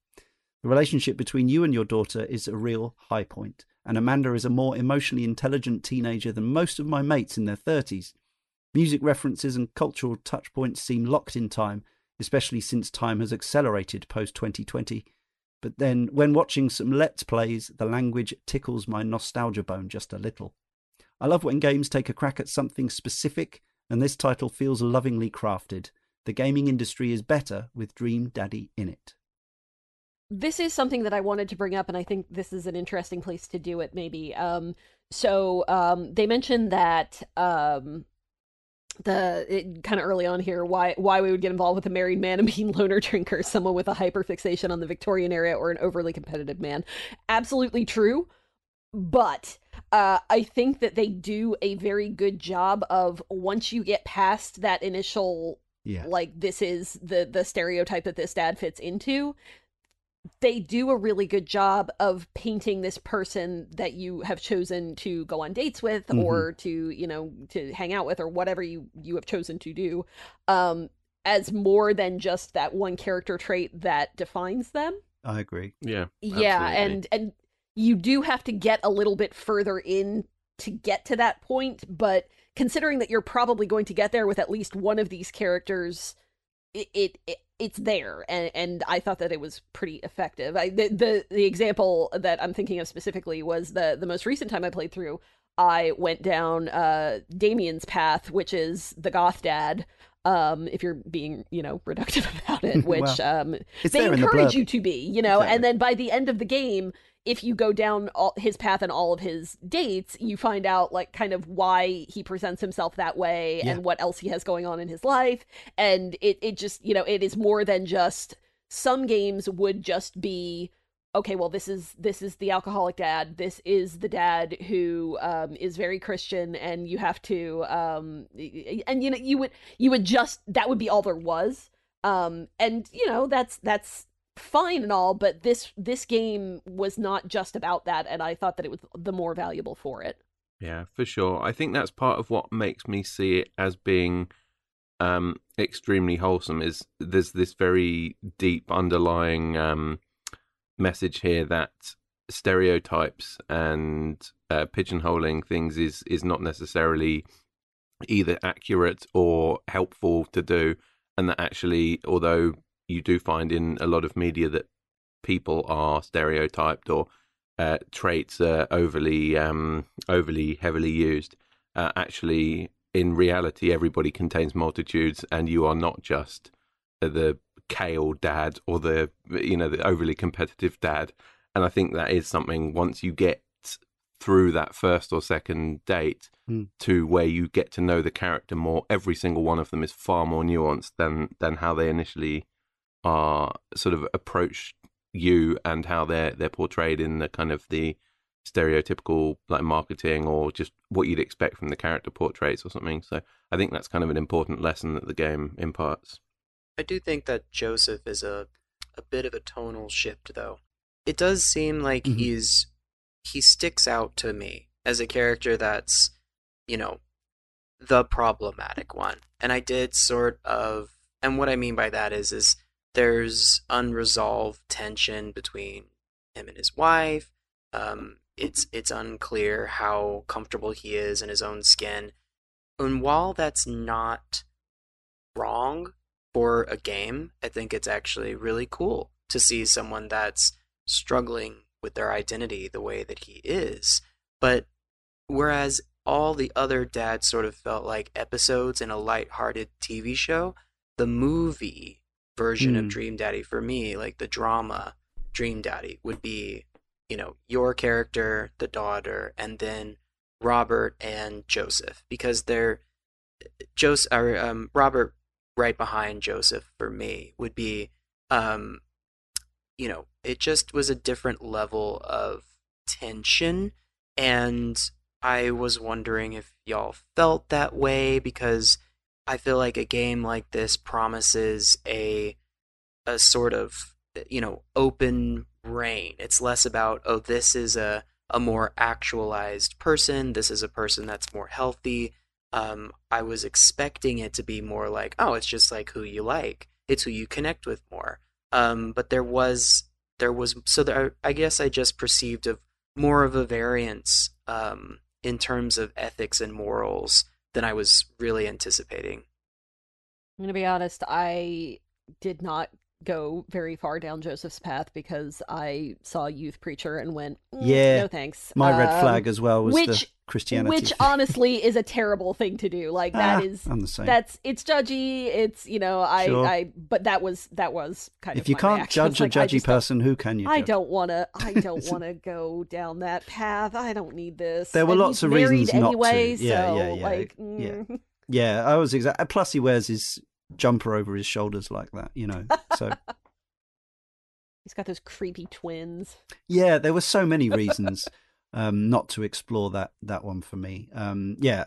The relationship between you and your daughter is a real high point, and Amanda is a more emotionally intelligent teenager than most of my mates in their 30s. Music references and cultural touchpoints seem locked in time, especially since time has accelerated post 2020 but then, when watching some Let's Plays, the language tickles my nostalgia bone just a little. I love when games take a crack at something specific, and this title feels lovingly crafted. The gaming industry is better with Dream Daddy in it. This is something that I wanted to bring up, and I think this is an interesting place to do it, maybe. Um, so um, they mentioned that um, the kind of early on here why why we would get involved with a married man, a mean loner drinker, someone with a hyper fixation on the Victorian era, or an overly competitive man. Absolutely true, but uh, I think that they do a very good job of once you get past that initial yeah. like this is the the stereotype that this dad fits into they do a really good job of painting this person that you have chosen to go on dates with mm-hmm. or to you know to hang out with or whatever you you have chosen to do um as more than just that one character trait that defines them i agree yeah yeah absolutely. and and you do have to get a little bit further in to get to that point but considering that you're probably going to get there with at least one of these characters it, it, it it's there and and I thought that it was pretty effective. I the, the the example that I'm thinking of specifically was the the most recent time I played through I went down uh Damien's path which is the goth dad um if you're being you know reductive about it which well, um they encourage the you to be you know exactly. and then by the end of the game if you go down all, his path and all of his dates, you find out like kind of why he presents himself that way yeah. and what else he has going on in his life. And it it just you know it is more than just some games would just be okay well this is this is the alcoholic dad this is the dad who um, is very christian and you have to um, and you know you would you would just that would be all there was um, and you know that's that's fine and all, but this this game was not just about that, and I thought that it was the more valuable for it. Yeah, for sure. I think that's part of what makes me see it as being um, extremely wholesome. Is there's this very deep underlying um, message here that stereotypes and uh, pigeonholing things is is not necessarily either accurate or helpful to do, and that actually, although you do find in a lot of media that people are stereotyped or uh, traits are overly um, overly heavily used. Uh, actually, in reality, everybody contains multitudes, and you are not just the kale dad or the you know the overly competitive dad. And I think that is something once you get through that first or second date Mm. to where you get to know the character more. Every single one of them is far more nuanced than than how they initially are sort of approach you and how they're they're portrayed in the kind of the stereotypical like marketing or just what you'd expect from the character portraits or something. So I think that's kind of an important lesson that the game imparts. I do think that Joseph is a a bit of a tonal shift though. It does seem like Mhm. he's he sticks out to me as a character that's, you know, the problematic one. And I did sort of and what I mean by that is is there's unresolved tension between him and his wife. Um it's it's unclear how comfortable he is in his own skin. And while that's not wrong for a game, I think it's actually really cool to see someone that's struggling with their identity the way that he is. But whereas all the other dads sort of felt like episodes in a light-hearted TV show, the movie version of Hmm. Dream Daddy for me, like the drama Dream Daddy, would be, you know, your character, the daughter, and then Robert and Joseph, because they're Joseph or um, Robert right behind Joseph for me would be, um, you know, it just was a different level of tension, and I was wondering if y'all felt that way because I feel like a game like this promises a a sort of you know open reign. It's less about oh this is a a more actualized person. This is a person that's more healthy. Um, I was expecting it to be more like oh it's just like who you like. It's who you connect with more. Um, but there was there was so there, I guess I just perceived of more of a variance um, in terms of ethics and morals than I was really anticipating. I'm gonna be honest, I did not go very far down Joseph's path because I saw Youth Preacher and went, "Mm, Yeah. no thanks. My red Um, flag as well was which- the Christianity. which thing. honestly is a terrible thing to do. Like that Ah, is I'm the same. that's it's judgy. It's you know I Sure. I but that was that was kind of if you can't reaction. Judge a like, I judgy person, who can you? Judge? I don't want to. I don't want to go down that path. I don't need this. There were And lots of reasons not to. Yeah, so yeah, yeah, like, yeah. mm. Yeah, I was exact. Plus, he wears his jumper over his shoulders like that, you know. So he's got those creepy twins. yeah, there were so many reasons um, not to explore that that one for me. Um, yeah,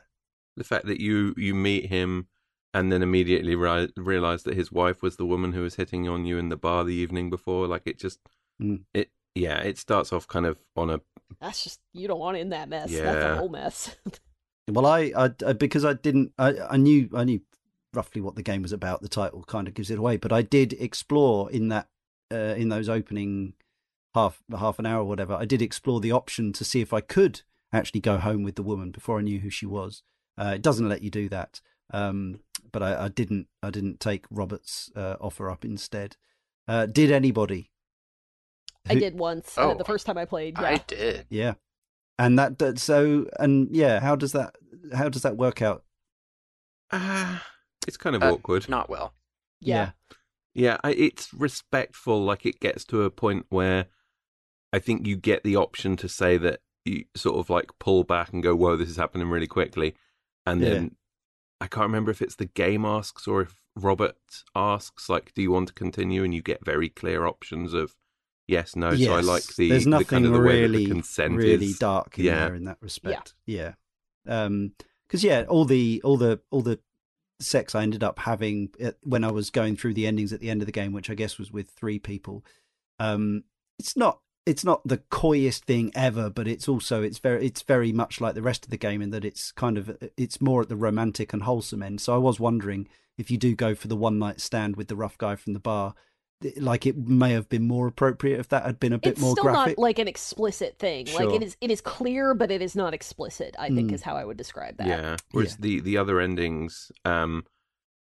The fact that you you meet him and then immediately ri- realize that his wife was the woman who was hitting on you in the bar the evening before, like it just Mm. it yeah, it starts off kind of on a That's just you don't want in that mess. That's Yeah. a whole mess. Well, I, I, I because I didn't, I, I knew, I knew roughly what the game was about. The title kind of gives it away, but I did explore in that, uh, in those opening half half an hour or whatever. I did explore the option to see if I could actually go home with the woman before I knew who she was. Uh, it doesn't let you do that, um, but I, I didn't, I didn't take Robert's uh, offer up instead. Uh, did anybody? I did once uh, Oh. the first time I played. Yeah. I did. Yeah, and that, that so and yeah. How does that? How does that work out? ah, it's kind of Uh, awkward. Not well. yeah. Yeah, I, it's respectful. Like it gets to a point where I think you get the option to say that you sort of like pull back and go, "Whoa, this is happening really quickly," and Yeah. then I can't remember if it's the game asks or if Robert asks, like, "Do you want to continue?" And you get very clear options of yes, no. So I like the there's the kind of the way really the consent really is. dark in yeah. there in that respect. Yeah, Um 'cause because yeah, all the all the all the sex I ended up having at, when I was going through the endings at the end of the game, which I guess was with three people. Um, it's not it's not the coyest thing ever, but it's also it's very it's very much like the rest of the game in that it's kind of it's more at the romantic and wholesome end. So I was wondering if you do go for the one night stand with the rough guy from the bar, like it may have been more appropriate if that had been a bit it's more still graphic. not like an explicit thing. Like it is it is clear, but it is not explicit, I think Mm. is how I would describe that. Yeah. Whereas the the other endings, um,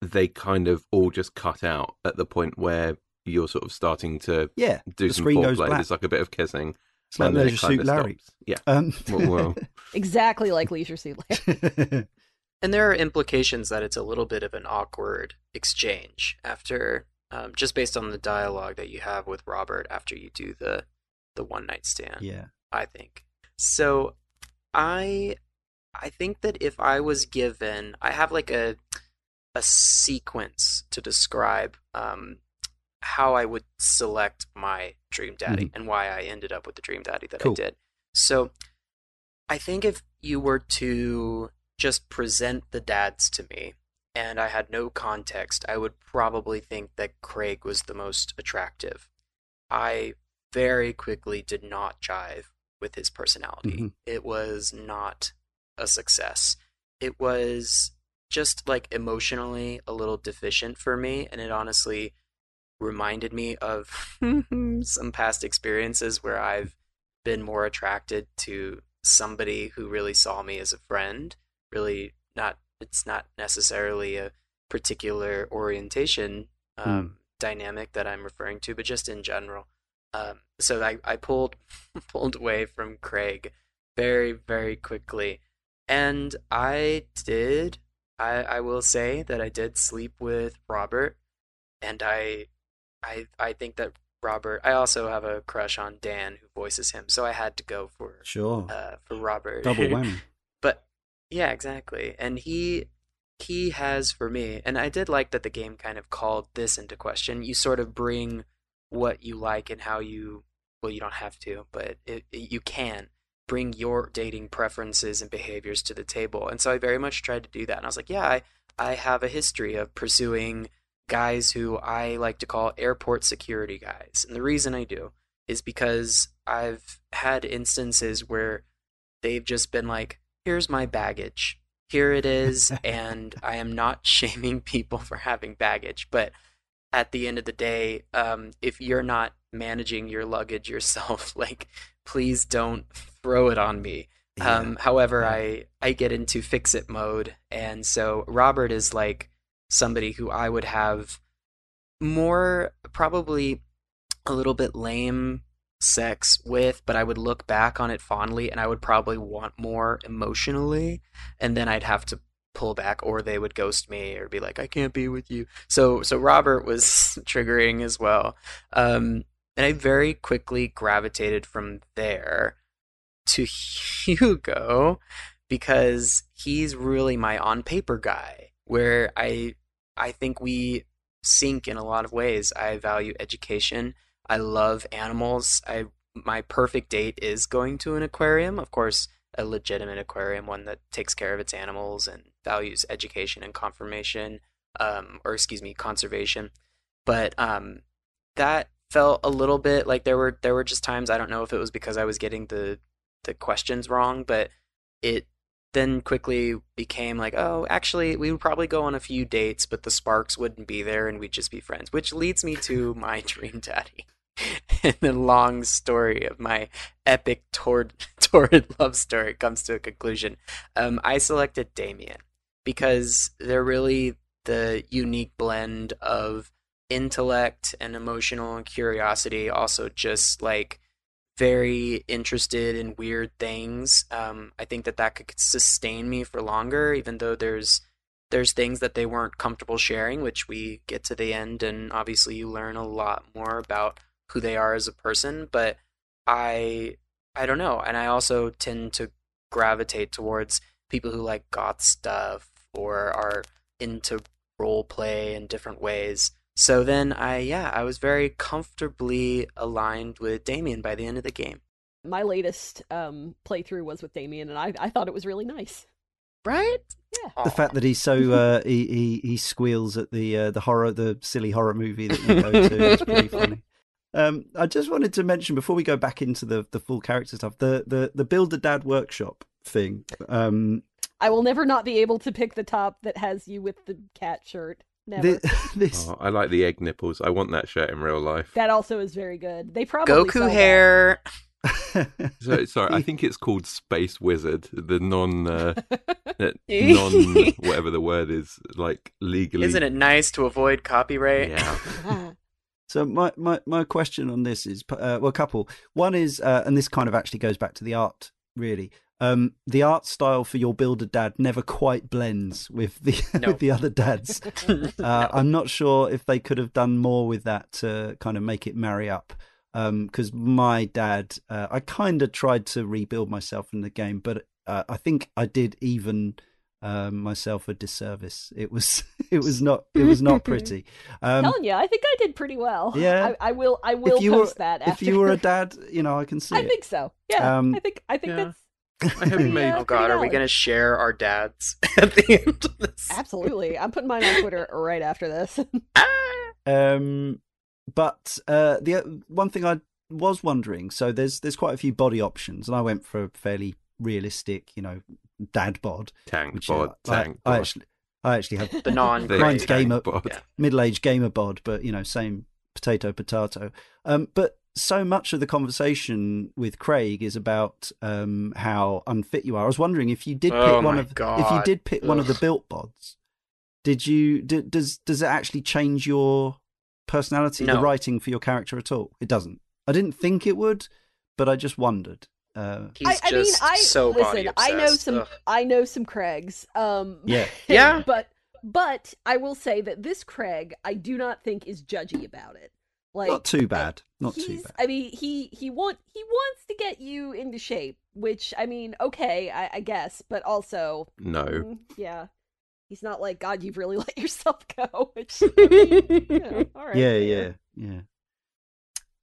they kind of all just cut out at the point where you're sort of starting to yeah, do the some foreplay. There's like a bit of kissing, It's like and then it Leisure Suit kinda Larry. stops. Yeah. Um, Well, well, Exactly like Leisure Suit Larry. And there are implications that it's a little bit of an awkward exchange after, um, just based on the dialogue that you have with Robert after you do the the one night stand. yeah. I think. So I I think that if I was given I have like a a sequence to describe um how I would select my dream daddy and why I ended up with the dream daddy that Cool. I did. So I think if you were to just present the dads to me and I had no context, I would probably think that Craig was the most attractive. I very quickly did not jive with his personality. Mhm. It was not a success. It was just like emotionally a little deficient for me, and it honestly reminded me of some past experiences where I've been more attracted to somebody who really saw me as a friend. Really, not it's not necessarily a particular orientation um, dynamic that I'm referring to, but just in general. Um, so I, I pulled pulled away from Craig very very quickly, and I did. I, I will say that I did sleep with Robert, and I I I think that Robert. I also have a crush on Dan who voices him, so I had to go for Sure. uh, for Robert. Double whammy. Yeah, exactly. And he he has for me, and I did like that the game kind of called this into question. You sort of bring what you like and how you well, you don't have to, but it, it, you can bring your dating preferences and behaviors to the table. And so I very much tried to do that. And I was like, yeah, I I have a history of pursuing guys who I like to call airport security guys. And the reason I do is because I've had instances where they've just been like, here's my baggage. Here it is. and I am not shaming people for having baggage. But at the end of the day, um, if you're not managing your luggage yourself, like, please don't throw it on me. Yeah. Um, however, Yeah. I I get into fix it mode, and so Robert is like somebody who I would have more probably a little bit lame sex with, but I would look back on it fondly, and I would probably want more emotionally, and then I'd have to pull back, or they would ghost me, or be like, "I can't be with you." So so Robert was triggering as well, um, and I very quickly gravitated from there to Hugo because he's really my on paper guy where I I think we sync in a lot of ways. I value education. I love animals. I my perfect date is going to an aquarium, of course, a legitimate aquarium, one that takes care of its animals and values education and confirmation, um, or excuse me, conservation. But um, that felt a little bit like there were there were just times I don't know if it was because I was getting the the questions wrong, but it then quickly became like, oh, actually, we would probably go on a few dates, but the sparks wouldn't be there, and we'd just be friends. Which leads me to my dream daddy, and the long story of my epic torrid, torrid love story comes to a conclusion. Um, I selected Damien because they're really the unique blend of intellect and emotional and curiosity. Also, just like very interested in weird things. Um, I think that that could sustain me for longer, even though there's there's things that they weren't comfortable sharing, which we get to the end, and obviously you learn a lot more about who they are as a person. But I I don't know, and I also tend to gravitate towards people who like goth stuff or are into role play in different ways. So then I yeah, I was very comfortably aligned with Damien by the end of the game. My latest um, playthrough was with Damien, and I, I thought it was really nice. Right? Yeah. the fact that he's so uh, he, he he squeals at the uh, the horror the silly horror movie that you go to is pretty funny. Um, I just wanted to mention before we go back into the, the full character stuff, the the the build a dad workshop thing. Um, I will never not be able to pick the top that has you with the cat shirt. Never. thi- this Oh, I like the egg nipples. I want that shirt in real life. That also is very good. They probably Goku hair. So, sorry, I think it's called Space Wizard, the non, uh, non, whatever the word is, like legally. Isn't it nice to avoid copyright? Yeah. So my, my, my question on this is uh, well, a couple. One is, uh, and this kind of actually goes back to the art, really. Um, the art style for your builder dad never quite blends with the No. with the other dads. uh, I'm not sure if they could have done more with that to kind of make it marry up. Because my dad, uh, I kind of tried to rebuild myself in the game, but uh, I think I did even um, myself a disservice. It was it was not it was not pretty. Um, telling you, I think I did pretty well. Yeah. I, I will. I will post were that. After. if you were a dad, you know I can see I it. think so. Yeah. Um, I think. I think yeah. that's I hope you Pretty, made uh, oh God, are we going to share our dads at the end of this? absolutely. I'm putting mine on Twitter right after this. Um, but uh, the one thing I was wondering, so there's there's quite a few body options, and I went for a fairly realistic, you know, dad bod. tank Which bod, uh, I, tank I bod. actually I actually have The non The mine's gamer bod. Yeah. middle aged gamer bod, but you know, same potato potato. Um, but so much of the conversation with Craig is about um, how unfit you are. I was wondering if you did pick Oh one my of if you did pick one of the built bods. Did you? d does does it actually change your personality, the writing for your character at all? It doesn't. I didn't think it would, but I just wondered. Uh, He's I, I mean, I so listen. I know some. Ugh. I know some Craigs. Um, yeah, Yeah. but but I will say that this Craig, I do not think is judgy about it. Like not too bad. Not too bad. I mean, he he want he wants to get you into shape, which I mean, okay, I, I guess, but also, No. mm, yeah, he's not like God. You've really let yourself go. Which, yeah, all right, yeah, yeah, yeah.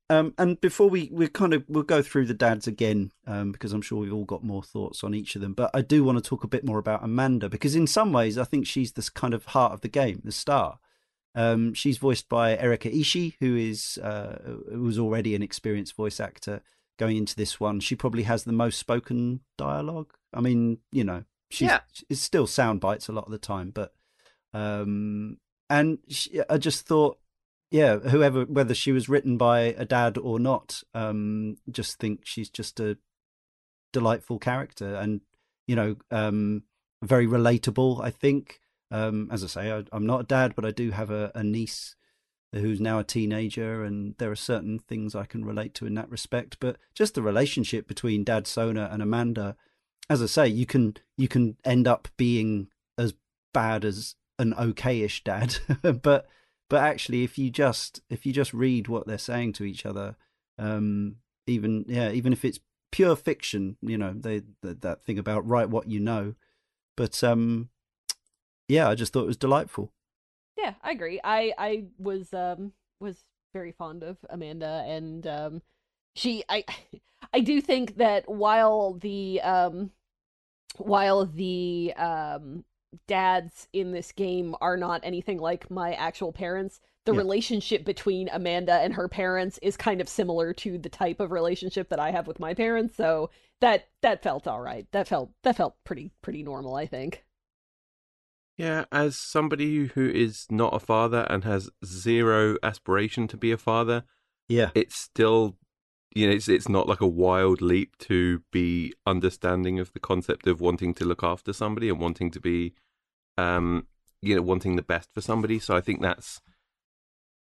Um, and before we we kind of we'll go through the dads again, um, because I'm sure we've all got more thoughts on each of them. But I do want to talk a bit more about Amanda because in some ways I think she's this kind of heart of the game, the star. Um, she's voiced by Erika Ishii, who is uh, who was already an experienced voice actor. Going into this one, she probably has the most spoken dialogue. I mean, you know, she's Yeah. it's still sound bites a lot of the time, but um, and she, I just thought yeah, whoever, whether she was written by a dad or not, um, just think she's just a delightful character and, you know, um, very relatable, I think. Um, as I say, I, I'm not a dad, but I do have a, a niece who's now a teenager, and there are certain things I can relate to in that respect. But just the relationship between Dadsona and Amanda, as I say, you can you can end up being as bad as an okayish dad, but but actually if you just if you just read what they're saying to each other um even yeah even if it's pure fiction you know they that, that thing about write what you know but um yeah i just thought it was delightful Yeah, I agree. I I was um was very fond of Amanda and um she I I do think that while the um while the um dads in this game are not anything like my actual parents, the Yeah. relationship between Amanda and her parents is kind of similar to the type of relationship that I have with my parents, so that that felt all right. That felt that felt pretty pretty normal, I think. Yeah, as somebody who is not a father and has zero aspiration to be a father, yeah it's still you know it's it's not like a wild leap to be understanding of the concept of wanting to look after somebody and wanting to be um you know wanting the best for somebody. So i think that's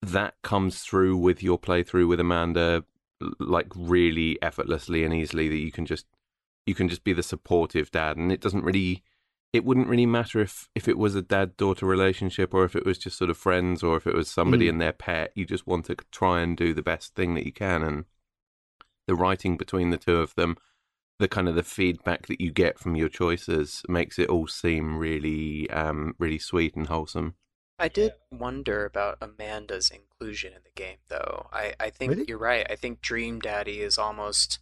that comes through with your playthrough with amanda like really effortlessly and easily that you can just you can just be the supportive dad. And it doesn't really it wouldn't really matter if if it was a dad daughter relationship or if it was just sort of friends or if it was somebody Mm. and their pet. You just want to try and do the best thing that you can. And the writing between the two of them the kind of the feedback that you get from your choices makes it all seem really um really sweet and wholesome I did wonder about Amanda's inclusion in the game, though. I, I think Really? you're right. I think Dream Daddy is almost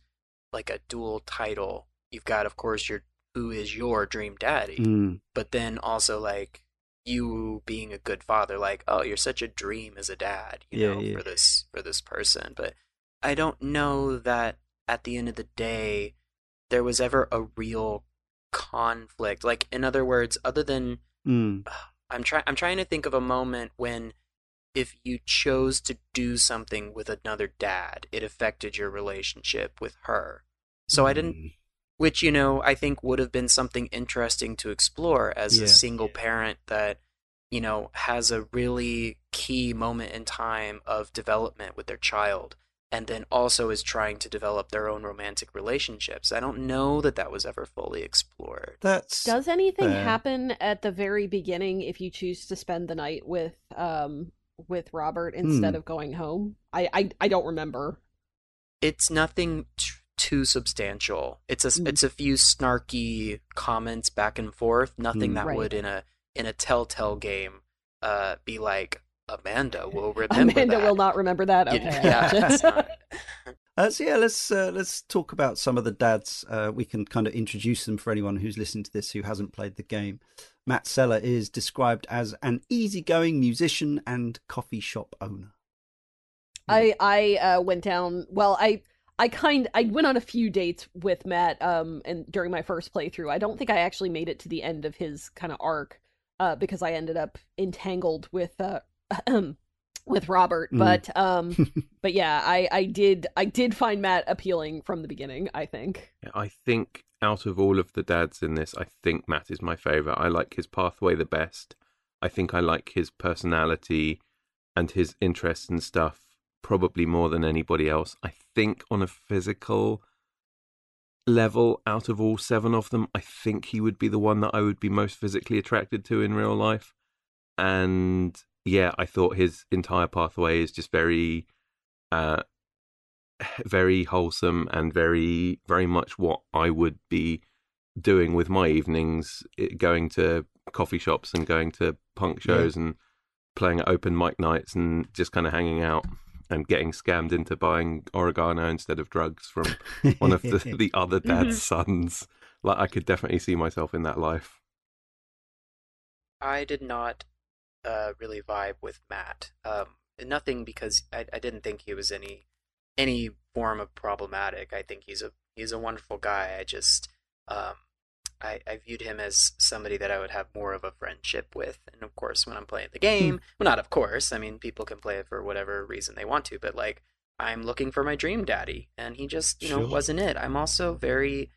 like a dual title. You've got, of course, your who is your Dream Daddy, Mm. but then also like you being a good father. Like, oh, you're such a dream as a dad, you Yeah, know, yeah. for this for this person. But I don't know that at the end of the day there was ever a real conflict. Like, in other words, other than Mm. I'm trying I'm trying to think of a moment when if you chose to do something with another dad, it affected your relationship with her. So I didn't Mm. which you know I think would have been something interesting to explore as Yeah. a single parent that you know, has a really key moment in time of development with their child and then also is trying to develop their own romantic relationships. I don't know that that was ever fully explored. That's Does anything fair. happen at the very beginning if you choose to spend the night with um with Robert instead Hmm. of going home? I I, I don't remember. It's nothing t- too substantial. It's a Mm. it's a few snarky comments back and forth. Nothing Mm. that Right. would in a in a Telltale game uh be like Amanda will remember Amanda that. will not remember that. Okay. I yeah, gotcha. not. Uh, so yeah, let's uh, let's talk about some of the dads. Uh, we can kind of introduce them for anyone who's listening to this who hasn't played the game. Mat Sella is described as an easygoing musician and coffee shop owner. I I uh, went down. Well, I I kind I went on a few dates with Mat. Um, and during my first playthrough, I don't think I actually made it to the end of his kind of arc. Uh, because I ended up entangled with uh with Robert. Mm. But um, but yeah, I I did I did find Mat appealing from the beginning. I think. I think out of all of the dads in this, I think Mat is my favorite. I like his pathway the best. I think I like his personality and his interests and stuff probably more than anybody else. I think on a physical level, out of all seven of them, I think he would be the one that I would be most physically attracted to in real life. And yeah, I thought his entire pathway is just very uh very wholesome and very very much what I would be doing with my evenings, going to coffee shops and going to punk Yeah. shows and playing at open mic nights and just kind of hanging out and getting scammed into buying oregano instead of drugs from one of the, the other dad's sons. Like I could definitely see myself in that life. I did not uh, really vibe with Mat. Um, nothing because I, I didn't think he was any any form of problematic. I think he's a he's a wonderful guy. I just um, I, I viewed him as somebody that I would have more of a friendship with. And of course, when I'm playing the game, well, not of course. I mean, people can play it for whatever reason they want to, but like I'm looking for my dream daddy, and he just you know Sure. wasn't it. I'm also very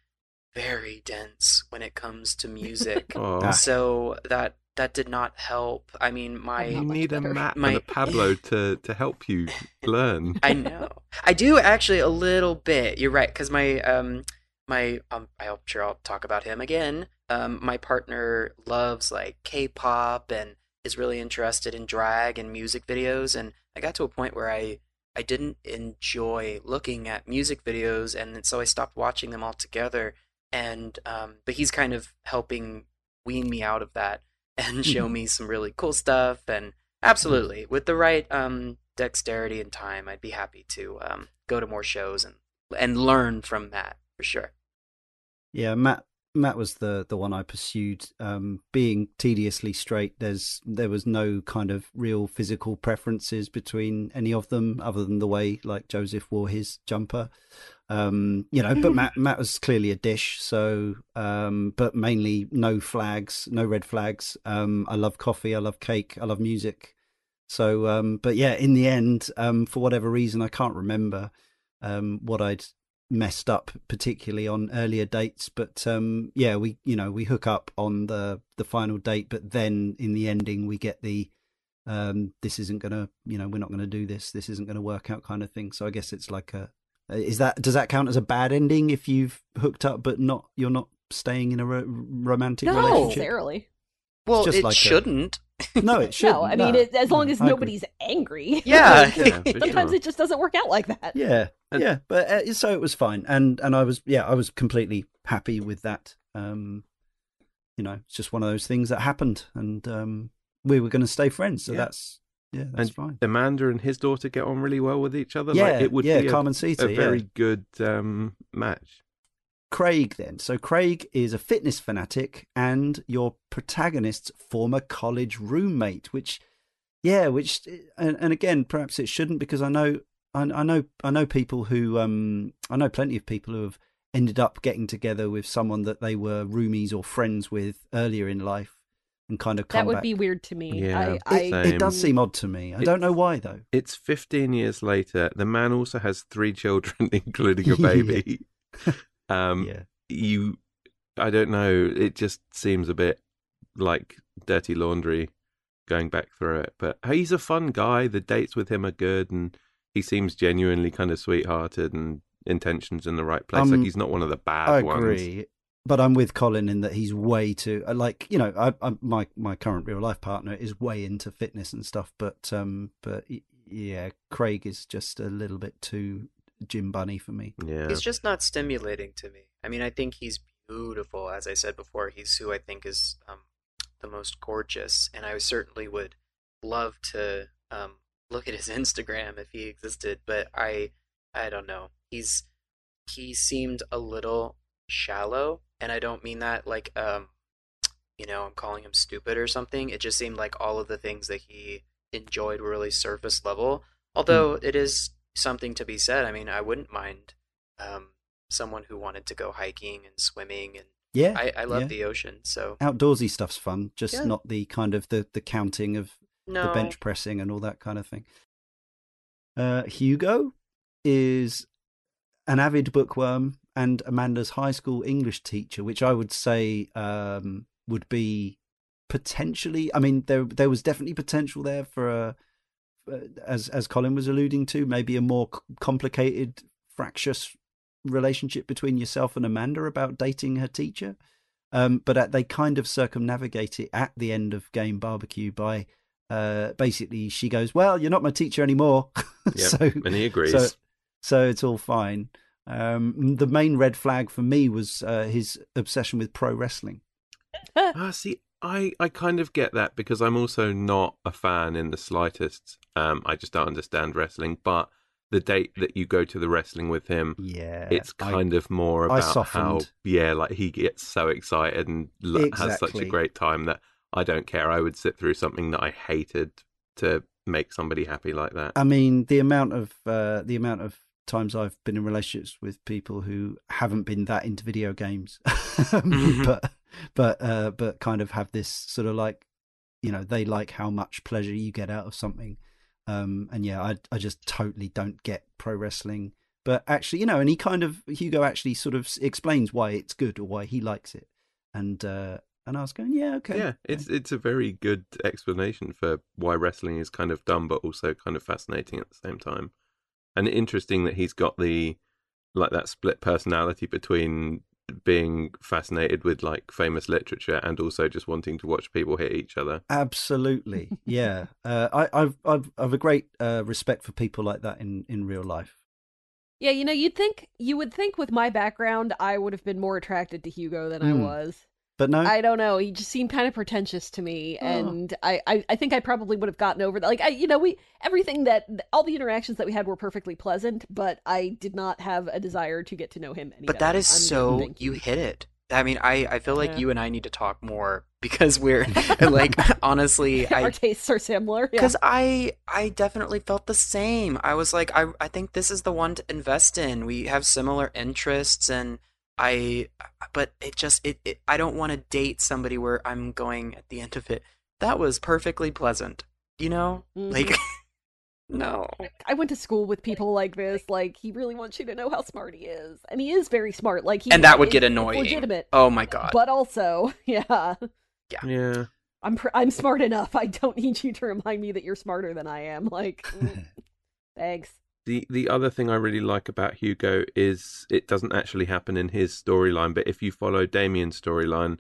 very dense when it comes to music. oh. So that that did not help. I mean, my you need a better. Mat My- and a Pablo to to help you learn I know. I do actually a little bit. You're right, because my um my um I'm sure I'll talk about him again. Um, my partner loves like K-pop and is really interested in drag and music videos, and I got to a point where I I didn't enjoy looking at music videos, and so I stopped watching them altogether. And um, but he's kind of helping wean me out of that and show me some really cool stuff. And absolutely, with the right um, dexterity and time, I'd be happy to um, go to more shows and and learn from Mat for sure. Yeah, Mat. Mat was the the one I pursued. Um, being tediously straight, there's there was no kind of real physical preferences between any of them, other than the way like Joseph wore his jumper. Um, you know, but Mat Mat was clearly a dish. So, um, but mainly no flags, no red flags. Um, I love coffee. I love cake. I love music. So, um, but yeah, in the end, um, for whatever reason, I can't remember um, what I'd messed up, particularly on earlier dates. But um, yeah, we you know we hook up on the the final date, but then in the ending we get the um, this isn't gonna you know we're not gonna do this. This isn't gonna work out kind of thing. So I guess it's like a is that does that count as a bad ending if you've hooked up but not you're not staying in a ro- romantic Not No. relationship? necessarily. Well, just it like shouldn't. No, it should. No, I mean, it, as long as I agree. nobody's angry. Yeah. Yeah, Sometimes sure. it just doesn't work out like that. Yeah, And- yeah, but uh, so it was fine, and and I was yeah I was completely happy with that. Um, you know, it's just one of those things that happened, and um, we were going to stay friends, so Yeah. that's yeah, that's and fine. Amanda and his daughter get on really well with each other. Yeah, like, it would yeah, be a, Carmensita, yeah. very good um, match. Craig then. So Craig is a fitness fanatic and your protagonist's former college roommate, which yeah, which and, and again perhaps it shouldn't because I know I, I know I know people who um I know plenty of people who have ended up getting together with someone that they were roomies or friends with earlier in life and kind of come That would back. be weird to me. Yeah, I, it, I, it does seem odd to me. I don't know why though. It's 15 years later. The man also has three children, including a baby. um, yeah. You, I don't know. It just seems a bit like dirty laundry going back through it. But he's a fun guy. The dates with him are good, and he seems genuinely kind of sweethearted and intentions in the right place. Um, like he's not one of the bad I ones. agree, but I'm with Collin in that he's way too uh, like you know I, I my my current real life partner is way into fitness and stuff, but um but yeah, Craig is just a little bit too gym bunny for me. Yeah. He's just not stimulating to me. I mean, I think he's beautiful. As I said before, he's who I think is um, the most gorgeous, and I certainly would love to um, look at his Instagram if he existed. But I, I don't know. He's he seemed a little shallow, and I don't mean that like um, you know, I'm calling him stupid or something. It just seemed like all of the things that he enjoyed were really surface level. Although it is something to be said. I mean, I wouldn't mind um, someone who wanted to go hiking and swimming, and Yeah, I, I love yeah. the ocean. So outdoorsy stuff's fun, just Yeah. not the kind of the the counting of no, the bench pressing and all that kind of thing. Uh, Hugo is an avid bookworm and Amanda's high school English teacher, which I would say um, would be potentially. I mean, there there was definitely potential there for a, uh, as as Collin was alluding to, maybe a more complicated, fractious relationship between yourself and Amanda about dating her teacher. Um, but uh, they kind of circumnavigate it at the end of Game Barbecue by uh, basically she goes, "Well, you're not my teacher anymore," Yep. so and he agrees. so so it's all fine. Um, the main red flag for me was uh, his obsession with pro wrestling. Ah, see, I, I kind of get that because I'm also not a fan in the slightest. Um, I just don't understand wrestling. But the date that you go to the wrestling with him, Yeah, it's I- kind of more I about how, yeah, like he gets so excited and l- has such a great time that I don't care. I would sit through something that I hated to make somebody happy like that. I mean, the amount of uh, the amount of times I've been in relationships with people who haven't been that into video games, Mhm. but but uh, but kind of have this sort of like, you know, they like how much pleasure you get out of something. Um, and yeah, I I just totally don't get pro wrestling. But actually, you know, and he kind of Hugo actually sort of explains why it's good or why he likes it, and uh, and I was going, yeah, okay, Yeah, it's it's a very good explanation for why wrestling is kind of dumb, but also kind of fascinating at the same time. And interesting that he's got the like that split personality between being fascinated with like famous literature and also just wanting to watch people hit each other. Absolutely, yeah. Uh, I, I've, I've, I've a great uh, respect for people like that in, in real life. Yeah, you know, you'd think you would think with my background I would have been more attracted to Hugo than I Hmm. was. But no, I don't know. He just seemed kind of pretentious to me, Oh. and I, I, I think I probably would have gotten over that. Like, I, you know, we everything that all the interactions that we had were perfectly pleasant, but I did not have a desire to get to know him any but that better. is I'm so thank you hit it. I mean, I, I feel like Yeah. you and I need to talk more because we're like honestly, Our tastes are similar. Yeah. because I I definitely felt the same. I was like, I I think this is the one to invest in. We have similar interests, and I, but it just it, it I don't want to date somebody where I'm going at the end of it. That was perfectly pleasant, you know, Mhm. like no. I went to school with people like this. Like, he really wants you to know how smart he is, and he is very smart. Like, he And that would it's- get annoying. legitimate, Oh my god. but also, yeah, Yeah. I'm pr- I'm smart enough. I don't need you to remind me that you're smarter than I am. Like, thanks. The the other thing I really like about Hugo is it doesn't actually happen in his storyline, but if you follow Damien's storyline,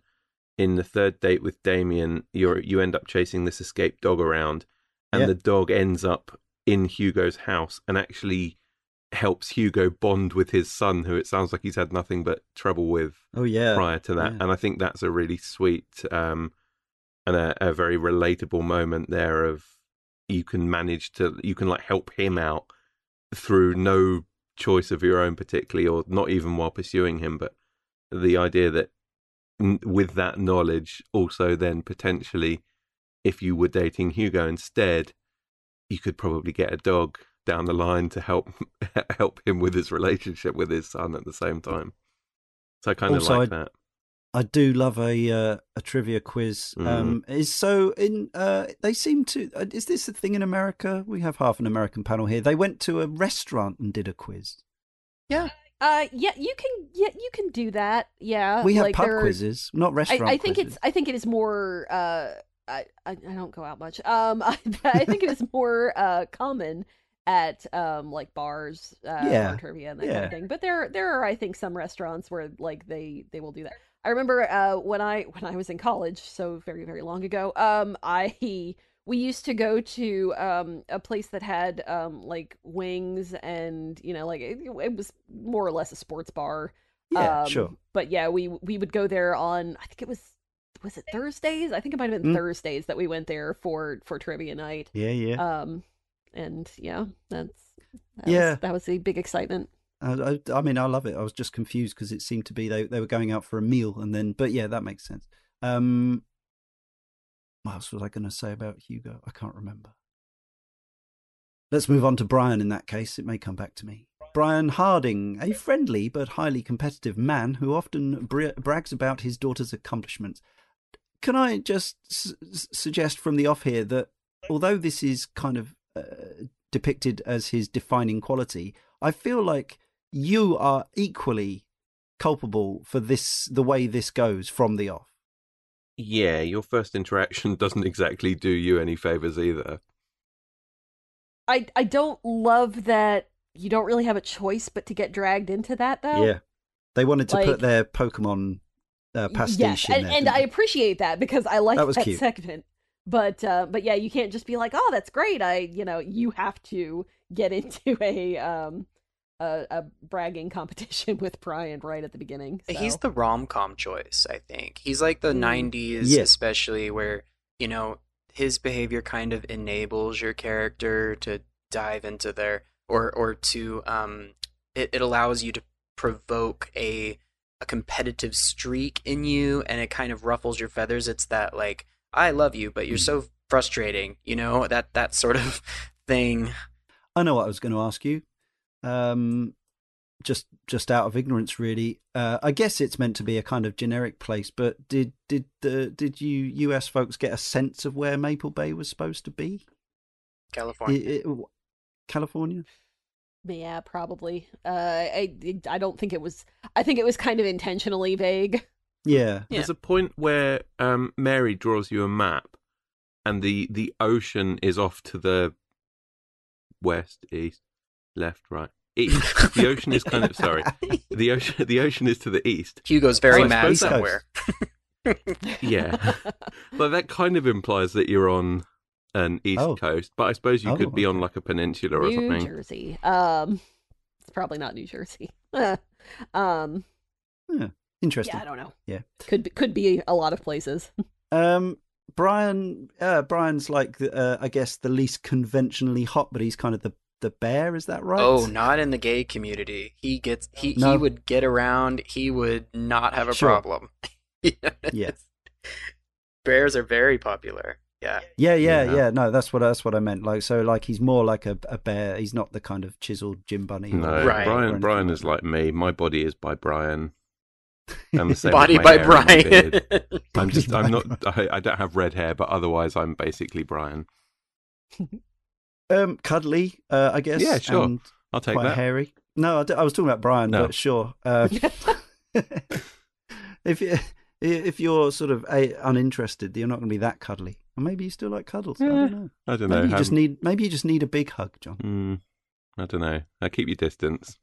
in the third date with Damien, you you end up chasing this escaped dog around, and Yeah. the dog ends up in Hugo's house and actually helps Hugo bond with his son, who it sounds like he's had nothing but trouble with oh yeah, prior to that. yeah. And I think that's a really sweet um, and a, a very relatable moment there of you can manage to you can like help him out through no choice of your own particularly or not even while pursuing him but the idea that with that knowledge also then potentially if you were dating Hugo instead you could probably get a dog down the line to help help him with his relationship with his son at the same time. So I kind of like I- that I do love a uh, a trivia quiz. Mm. Um, is so in uh, they seem to. Uh, is this a thing in America? We have half an American panel here. They went to a restaurant and did a quiz. Yeah. Uh, yeah, you can, yeah, you can do that. Yeah, we have like pub are- quizzes, not I, restaurant. I think quizzes. it's I think it is more uh I, I I don't go out much. Um, I, I think it is more uh common at um like bars, uh, Yeah. trivia and that kind of thing. But there there are I think some restaurants where like they they will do that. I remember uh when I when I was in college, so very very long ago. Um, I we used to go to um a place that had um like wings and you know like it, it was more or less a sports bar. Yeah, Um, sure. But yeah, we we would go there on I think it was was it Thursdays? I think it might have been Mm. Thursdays that we went there for for trivia night. Yeah, yeah. Um, and yeah, that's that Yeah. was, that was the big excitement. I, I, mean, I love it. I was just confused because it seemed to be they they were going out for a meal and then, but yeah, that makes sense. Um, what else was I going to say about Hugo? I can't remember. Let's move on to Brian in that case. It may come back to me. Brian Harding, a friendly but highly competitive man who often bra- brags about his daughter's accomplishments. Can I just suggest from the off here that although this is kind of uh, depicted as his defining quality, I feel like you are equally culpable for this the way this goes from the off. Yeah, your first interaction doesn't exactly do you any favors either. I I don't love that you don't really have a choice but to get dragged into that though. Yeah, they wanted to Like- put their Pokemon uh, pastiche yes, in and, there. and didn't I appreciate that because I like That that, was cute. segment. But uh, but yeah, you can't just be like, oh, that's great. I you know you have to get into a um a, a bragging competition with Brian right at the beginning. He's the rom com choice, I think. He's like the Mm. 90s, Yeah. especially where, you know, his behavior kind of enables your character to dive into their, or, or to, um, it, it allows you to provoke a, a competitive streak in you and it kind of ruffles your feathers. It's that, like, I love you, but you're Mm. so frustrating, you know, that, that sort of thing. I know what I was going to ask you. Um, just just out of ignorance, really. Uh, I guess it's meant to be a kind of generic place, but did did the did you US folks get a sense of where Maple Bay was supposed to be? California. I- I- California. Yeah, probably. Uh, I I don't think it was. I think it was kind of intentionally vague. Yeah. Yeah. There's a point where um, Mary draws you a map, and the the ocean is off to the west, east, left, right, east. The ocean is kind of sorry. The ocean the ocean is to the east. Hugo's very I mad somewhere. Yeah. But that kind of implies that you're on an east Oh. coast, but I suppose you Oh, could be on like a peninsula or New something. Jersey. Um, it's probably not New Jersey. um, Interesting. yeah, I don't know. Yeah. could be, could be a lot of places. Um, Brian, uh, Brian's like the, uh, I guess the least conventionally hot, but he's kind of the the bear. Is that right? Oh, not in the gay community. He gets he No. he would get around. He would not have a Sure. problem. You know, Yeah. Bears are very popular. Yeah. Yeah, yeah, Yeah. yeah, No, that's what that's what I meant. Like, so like he's more like a, a bear. He's not the kind of chiseled gym bunny. No, or Right. Brian Brian is like me. My body is by Brian. And the same Body by hair and my Brian. I'm just I'm not I, I don't have red hair, but otherwise I'm basically Brian. Um, cuddly, uh, I guess. Yeah, sure. and I'll take quite that. hairy. No, I, d- I was talking about Brian, No. but sure. Uh, if you if you're sort of a, uninterested, you're not going to be that cuddly. Or maybe you still like cuddles. I Yeah. don't know. I don't know. Maybe you just haven't- need maybe you just need a big hug, Jon. Hmm, I don't know. I keep your distance.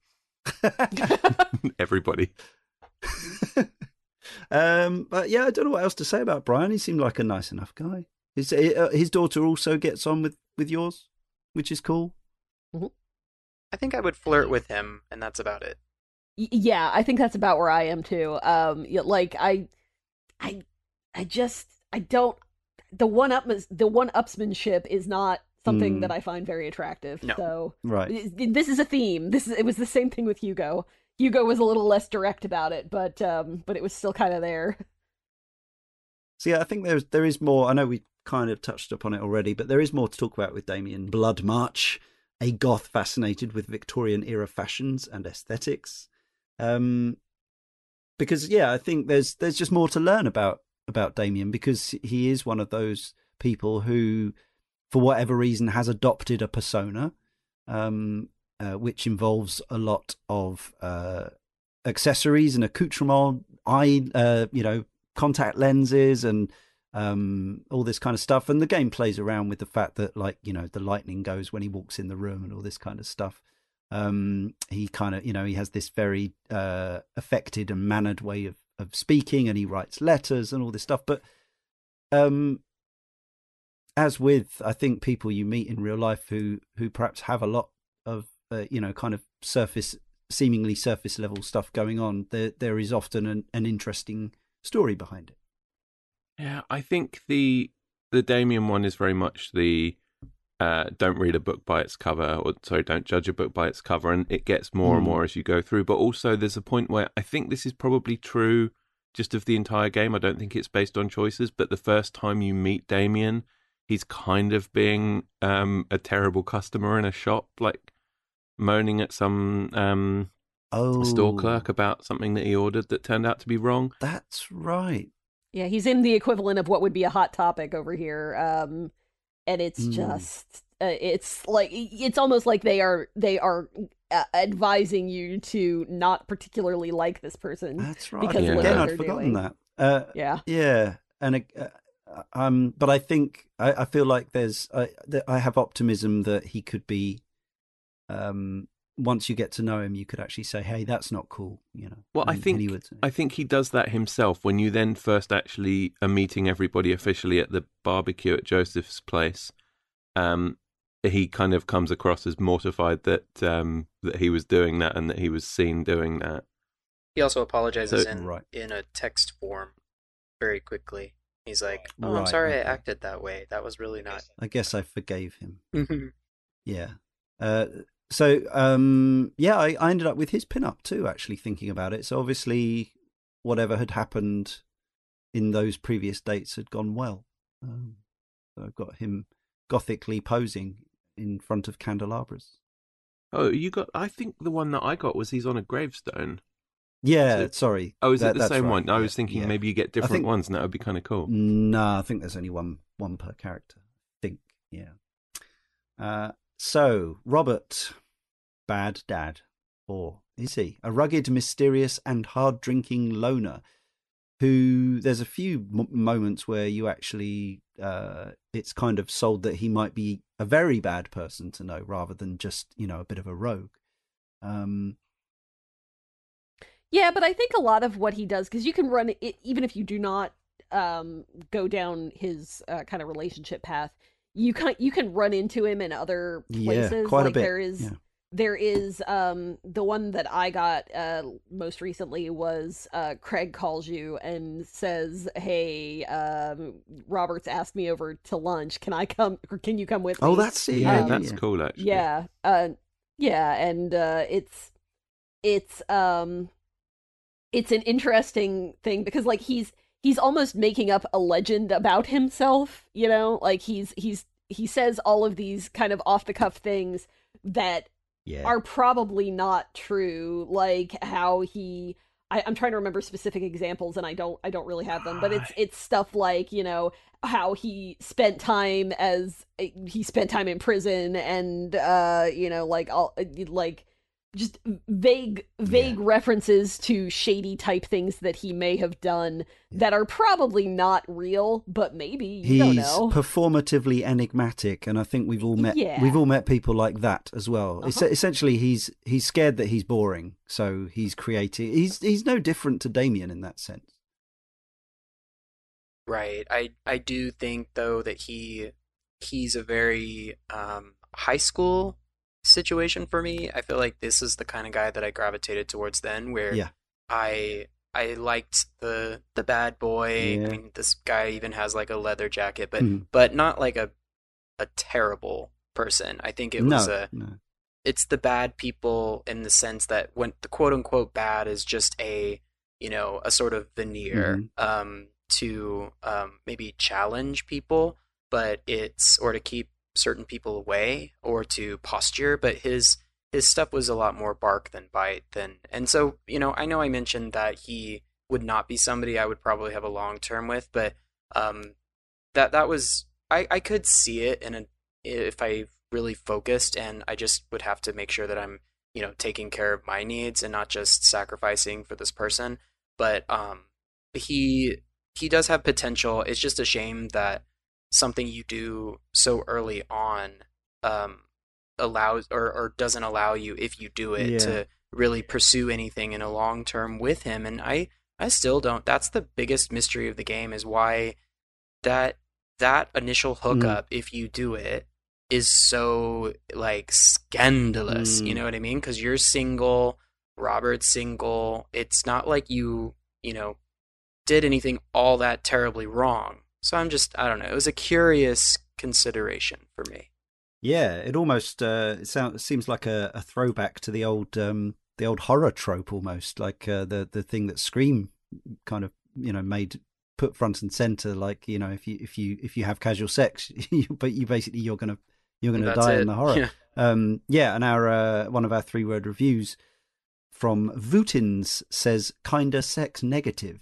Everybody. um, but yeah, I don't know what else to say about Brian. He seemed like a nice enough guy. His uh, his daughter also gets on with with yours, which is cool. I think I would flirt with him, and that's about it. Y- yeah, I think that's about where I am too. Um, yeah, like I, I, I just I don't. The one up the one upsmanship is not something Mm. that I find very attractive. No. So Right. this is a theme. This is it was the same thing with Hugo. Hugo was a little less direct about it, but um, but it was still kind of there. So yeah, I think there's there is more. I know we kind of touched upon it already, but there is more to talk about with Damien. Bloodmarch, a goth fascinated with Victorian era fashions and aesthetics. Um, because yeah, I think there's there's just more to learn about about Damien because he is one of those people who, for whatever reason, has adopted a persona, um, uh, which involves a lot of uh, accessories and accoutrement, eye, uh, you know, contact lenses and um, all this kind of stuff. And the game plays around with the fact that, like, you know, the lightning goes when he walks in the room and all this kind of stuff. Um, he kind of, you know, he has this very uh, affected and mannered way of, of speaking, and he writes letters and all this stuff. But um, as with, I think people you meet in real life who who perhaps have a lot of, uh, you know, kind of surface, seemingly surface level stuff going on, there there is often an, an interesting story behind it. Yeah, I think the the Damien one is very much the uh, don't read a book by its cover, or sorry, don't judge a book by its cover, and it gets more mm. and more as you go through. But also, there's a point where I think this is probably true just of the entire game. I don't think it's based on choices, but the first time you meet Damien, he's kind of being um, a terrible customer in a shop, like moaning at some um, oh. store clerk about something that he ordered that turned out to be wrong. That's right. Yeah, he's in the equivalent of what would be a hot topic over here. Um, and it's mm. just uh, it's like it's almost like they are they are uh, advising you to not particularly like this person. That's right. Because yeah. Again, I'd forgotten doing. that. Uh, yeah, yeah, and uh, um, but I think I, I feel like there's I, I have optimism that he could be um once you get to know him, you could actually say, "Hey, that's not cool," you know. Well, and, I think would, I think he does that himself. When you then first actually are meeting everybody officially at the barbecue at Joseph's place, um, he kind of comes across as mortified that um, that he was doing that and that he was seen doing that. He also apologizes so, in right. in a text form very quickly. He's like, "Oh, right, I'm sorry okay. I acted that way. That was really not." I guess I forgave him. yeah. Uh, so um, yeah, I, I ended up with his pinup too. Actually, thinking about it, so obviously, whatever had happened in those previous dates had gone well. Um, so I've got him gothically posing in front of candelabras. Oh, you got? I think the one that I got was he's on a gravestone. Yeah, so, sorry. Oh, is that, it the same right. one? I was thinking yeah. maybe you get different think, ones, and that would be kind of cool. No, I think there's only one one per character. I think, yeah. Uh, so, Robert, bad dad. Or is he? A rugged, mysterious, and hard drinking loner who there's a few m- moments where you actually, uh, it's kind of sold that he might be a very bad person to know rather than just, you know, a bit of a rogue. Um, yeah, but I think a lot of what he does, because you can run it, even if you do not um, go down his uh, kind of relationship path, you can you can run into him in other places. Yeah, quite like a bit. There is yeah. there is um the one that I got uh most recently was uh Craig calls you and says, "Hey, um Robert's asked me over to lunch. Can I come or can you come with oh, me?" Oh, that's it. Yeah, um, that's cool actually. Yeah. Uh yeah, and uh it's it's um it's an interesting thing because like he's he's almost making up a legend about himself, you know? Like he's he's he says all of these kind of off the cuff things that yeah. are probably not true, like how he I, am trying to remember specific examples and I don't I don't really have them, but it's it's stuff like, you know, how he spent time as he spent time in prison and uh you know like all like just vague vague yeah. references to shady type things that he may have done yeah. that are probably not real but maybe you he's performatively enigmatic and i think we've all met yeah. we've all met people like that as well uh-huh. essentially he's he's scared that he's boring so he's creating he's he's no different to damien in that sense right i i do think though that he he's a very um high school situation for me. I feel like this is the kind of guy that I gravitated towards then, where yeah. I I liked the the bad boy. Yeah. I mean, this guy even has like a leather jacket, but mm. but not like a a terrible person. I think it was a no. it's the bad people in the sense that when the quote unquote bad is just a you know a sort of veneer mm-hmm. um, to um, maybe challenge people, but it's or to keep certain people away or to posture, but his his stuff was a lot more bark than bite than and so, you know, I know I mentioned that he would not be somebody I would probably have a long term with, but um that that was I, I could see it in a if I really focused and I just would have to make sure that I'm, you know, taking care of my needs and not just sacrificing for this person. But um he he does have potential. It's just a shame that something you do so early on um, allows or, or doesn't allow you if you do it Yeah. to really pursue anything in a long term with him. And I I still don't. That's the biggest mystery of the game is why that that initial hookup, if you do it, is so like scandalous. You Mm. know what I mean? Because you're single, Robert's single. It's not like you you know did anything all that terribly wrong. So I'm just I don't know. It was a curious consideration for me. Yeah, it almost uh, it sounds seems like a, a throwback to the old um, the old horror trope, almost like uh, the the thing that Scream kind of you know made put front and center. Like you know, if you if you if you have casual sex, you, but you basically you're gonna you're gonna That's die it. in the horror. Yeah. Um, yeah, and our uh, one of our three word reviews from Vutins says kinda sex negative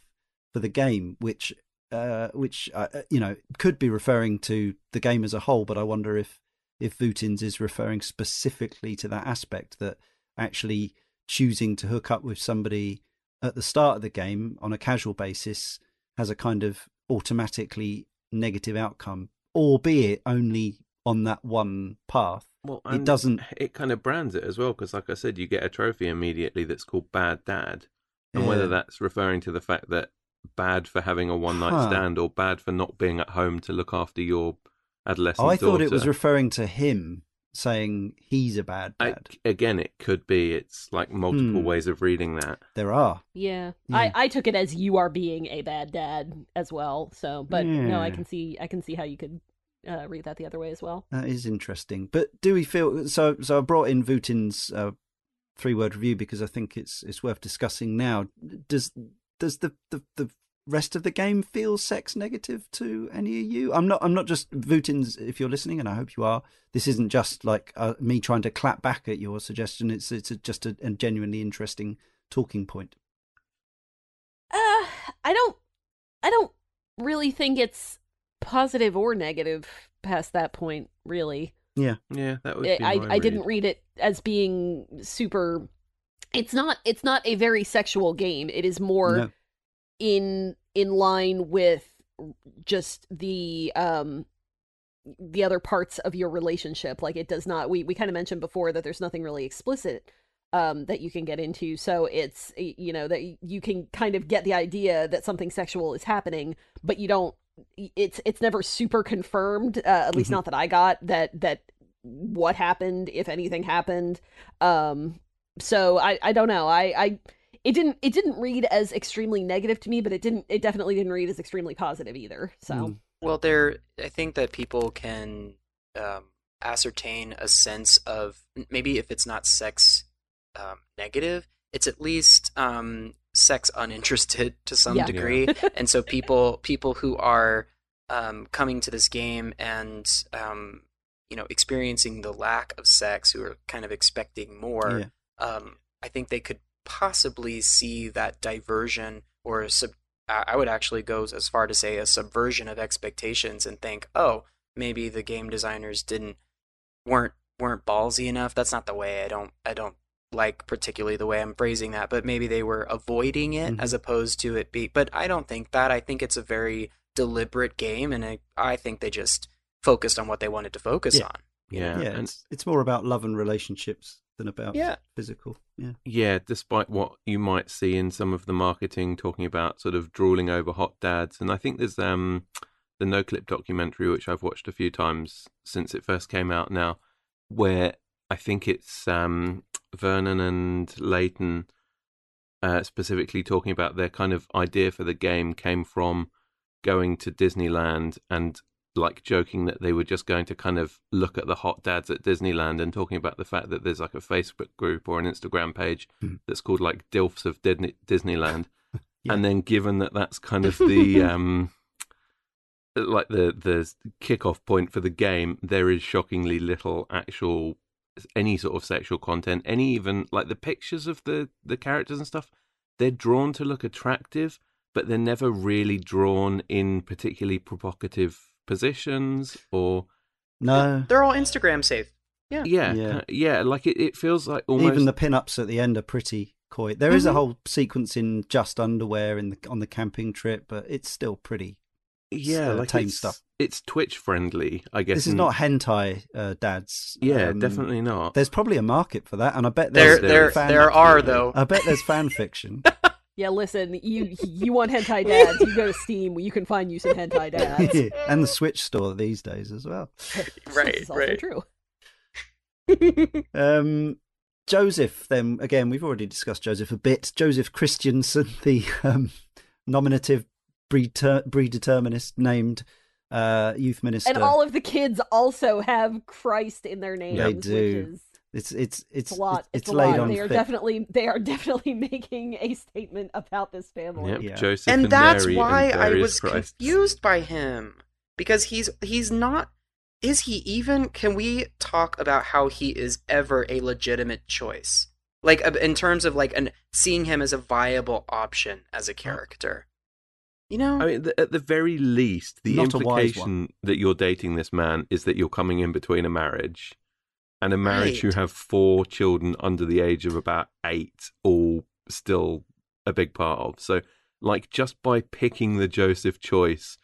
for the game, which uh, which uh, you know could be referring to the game as a whole, but I wonder if if Vutins is referring specifically to that aspect that actually choosing to hook up with somebody at the start of the game on a casual basis has a kind of automatically negative outcome, albeit only on that one path. Well, It doesn't- It kind of brands it as well because, like I said, you get a trophy immediately that's called Bad Dad, and whether that's referring to the fact that bad for having a one night Huh. stand or bad for not being at home to look after your adolescent. Oh, I thought it was referring to him saying he's a bad I- dad. again, it could be. It's like multiple Hmm. ways of reading that. There are. Yeah. Yeah. I, I took it as you are being a bad dad as well. So, but no, I can see I can see how you could uh, read that the other way as well. That is interesting. But do we feel so? So I brought in Vutin's uh, three-word review because I think it's it's worth discussing now. Does does the, the the rest of the game feel sex negative to any of you? I'm not. I'm not just Vutin's. If you're listening, and I hope you are, this isn't just like uh, me trying to clap back at your suggestion. It's it's a, just a, a genuinely interesting talking point. Uh, I don't I don't really think it's positive or negative past that point, really. Yeah, Yeah. that would. It- be I my I didn't read. read it as being super it's not it's not a very sexual game. It is more No. in in line with just the um the other parts of your relationship like it does not we we kind of mentioned before that there's nothing really explicit um that you can get into so it's you know that you can kind of get the idea that something sexual is happening but you don't it's it's never super confirmed uh, at least Mhm. not that I got that that what happened if anything happened um so I I don't know I I it didn't it didn't read as extremely negative to me but it didn't it definitely didn't read as extremely positive either so Mm. Well, there, I think that people can um, ascertain a sense of maybe if it's not sex um, negative, it's at least um, sex uninterested to some Yeah. degree. and so people people who are um, coming to this game and um, you know experiencing the lack of sex, who are kind of expecting more, Yeah. Um, I think they could possibly see that diversion or a sub- I I would actually go as far to say a subversion of expectations and think, oh, maybe the game designers didn't weren't weren't ballsy enough. That's not the way. I don't I don't like particularly the way I'm phrasing that, but maybe they were avoiding it Mhm. as opposed to it be. But I don't think that. I think it's a very deliberate game, and I, I think they just focused on what they wanted to focus Yeah. on. Yeah, yeah, and it's it's more about love and relationships than about Yeah. physical. Yeah. yeah, despite what you might see in some of the marketing talking about sort of drooling over hot dads, and I think there's um the Noclip documentary which I've watched a few times since it first came out now, where I think it's um Vernon and Leighton uh, specifically talking about their kind of idea for the game came from going to Disneyland and like joking that they were just going to kind of look at the hot dads at Disneyland and talking about the fact that there's like a Facebook group or an Instagram page Mhm. that's called like Dilfs of Disney- Disneyland. Yeah. And then given that that's kind of the um like the the kickoff point for the game, there is shockingly little actual any sort of sexual content, any even like the pictures of the the characters and stuff. They're drawn to look attractive, but they're never really drawn in particularly provocative positions or No, They're all Instagram safe. yeah Yeah. yeah, yeah like it, it feels like almost even the pin-ups at the end are pretty coy. There is a Mhm. whole sequence in just underwear in the on the camping trip, but it's still pretty. Yeah, uh, like tame it's, stuff. It's Twitch friendly, I guess. This is not hentai uh, dads. Yeah, Um, definitely not. There's probably a market for that, and I bet There, there's there there, is. fan, there are though. I bet there's fan fiction. Yeah, listen, you you want hentai dads? You go to Steam, you can find you some hentai dads. and the Switch store these days as well. Right, this is also right. true. Um, Joseph, then again, we've already discussed Joseph a bit. Joseph Christiansen, the um, nominative predeterminist named uh, youth minister. And all of the kids also have Christ in their names, They which do. is it's it's it's it's a lot. It's, It's, a laid lot. on They are thick. definitely they are definitely making a statement about this family. Yep, Yeah. Joseph and, and that's Mary why and I was Christs. confused by him because he's he's not is he even can we talk about how he is ever a legitimate choice like uh, in terms of like an seeing him as a viable option as a character you know I mean, th- at the very least, the Not implication that you're dating this man is that you're coming in between a marriage and a marriage who have four children under the age of about eight, all still a big part of. So, like, just by picking the Joseph choice,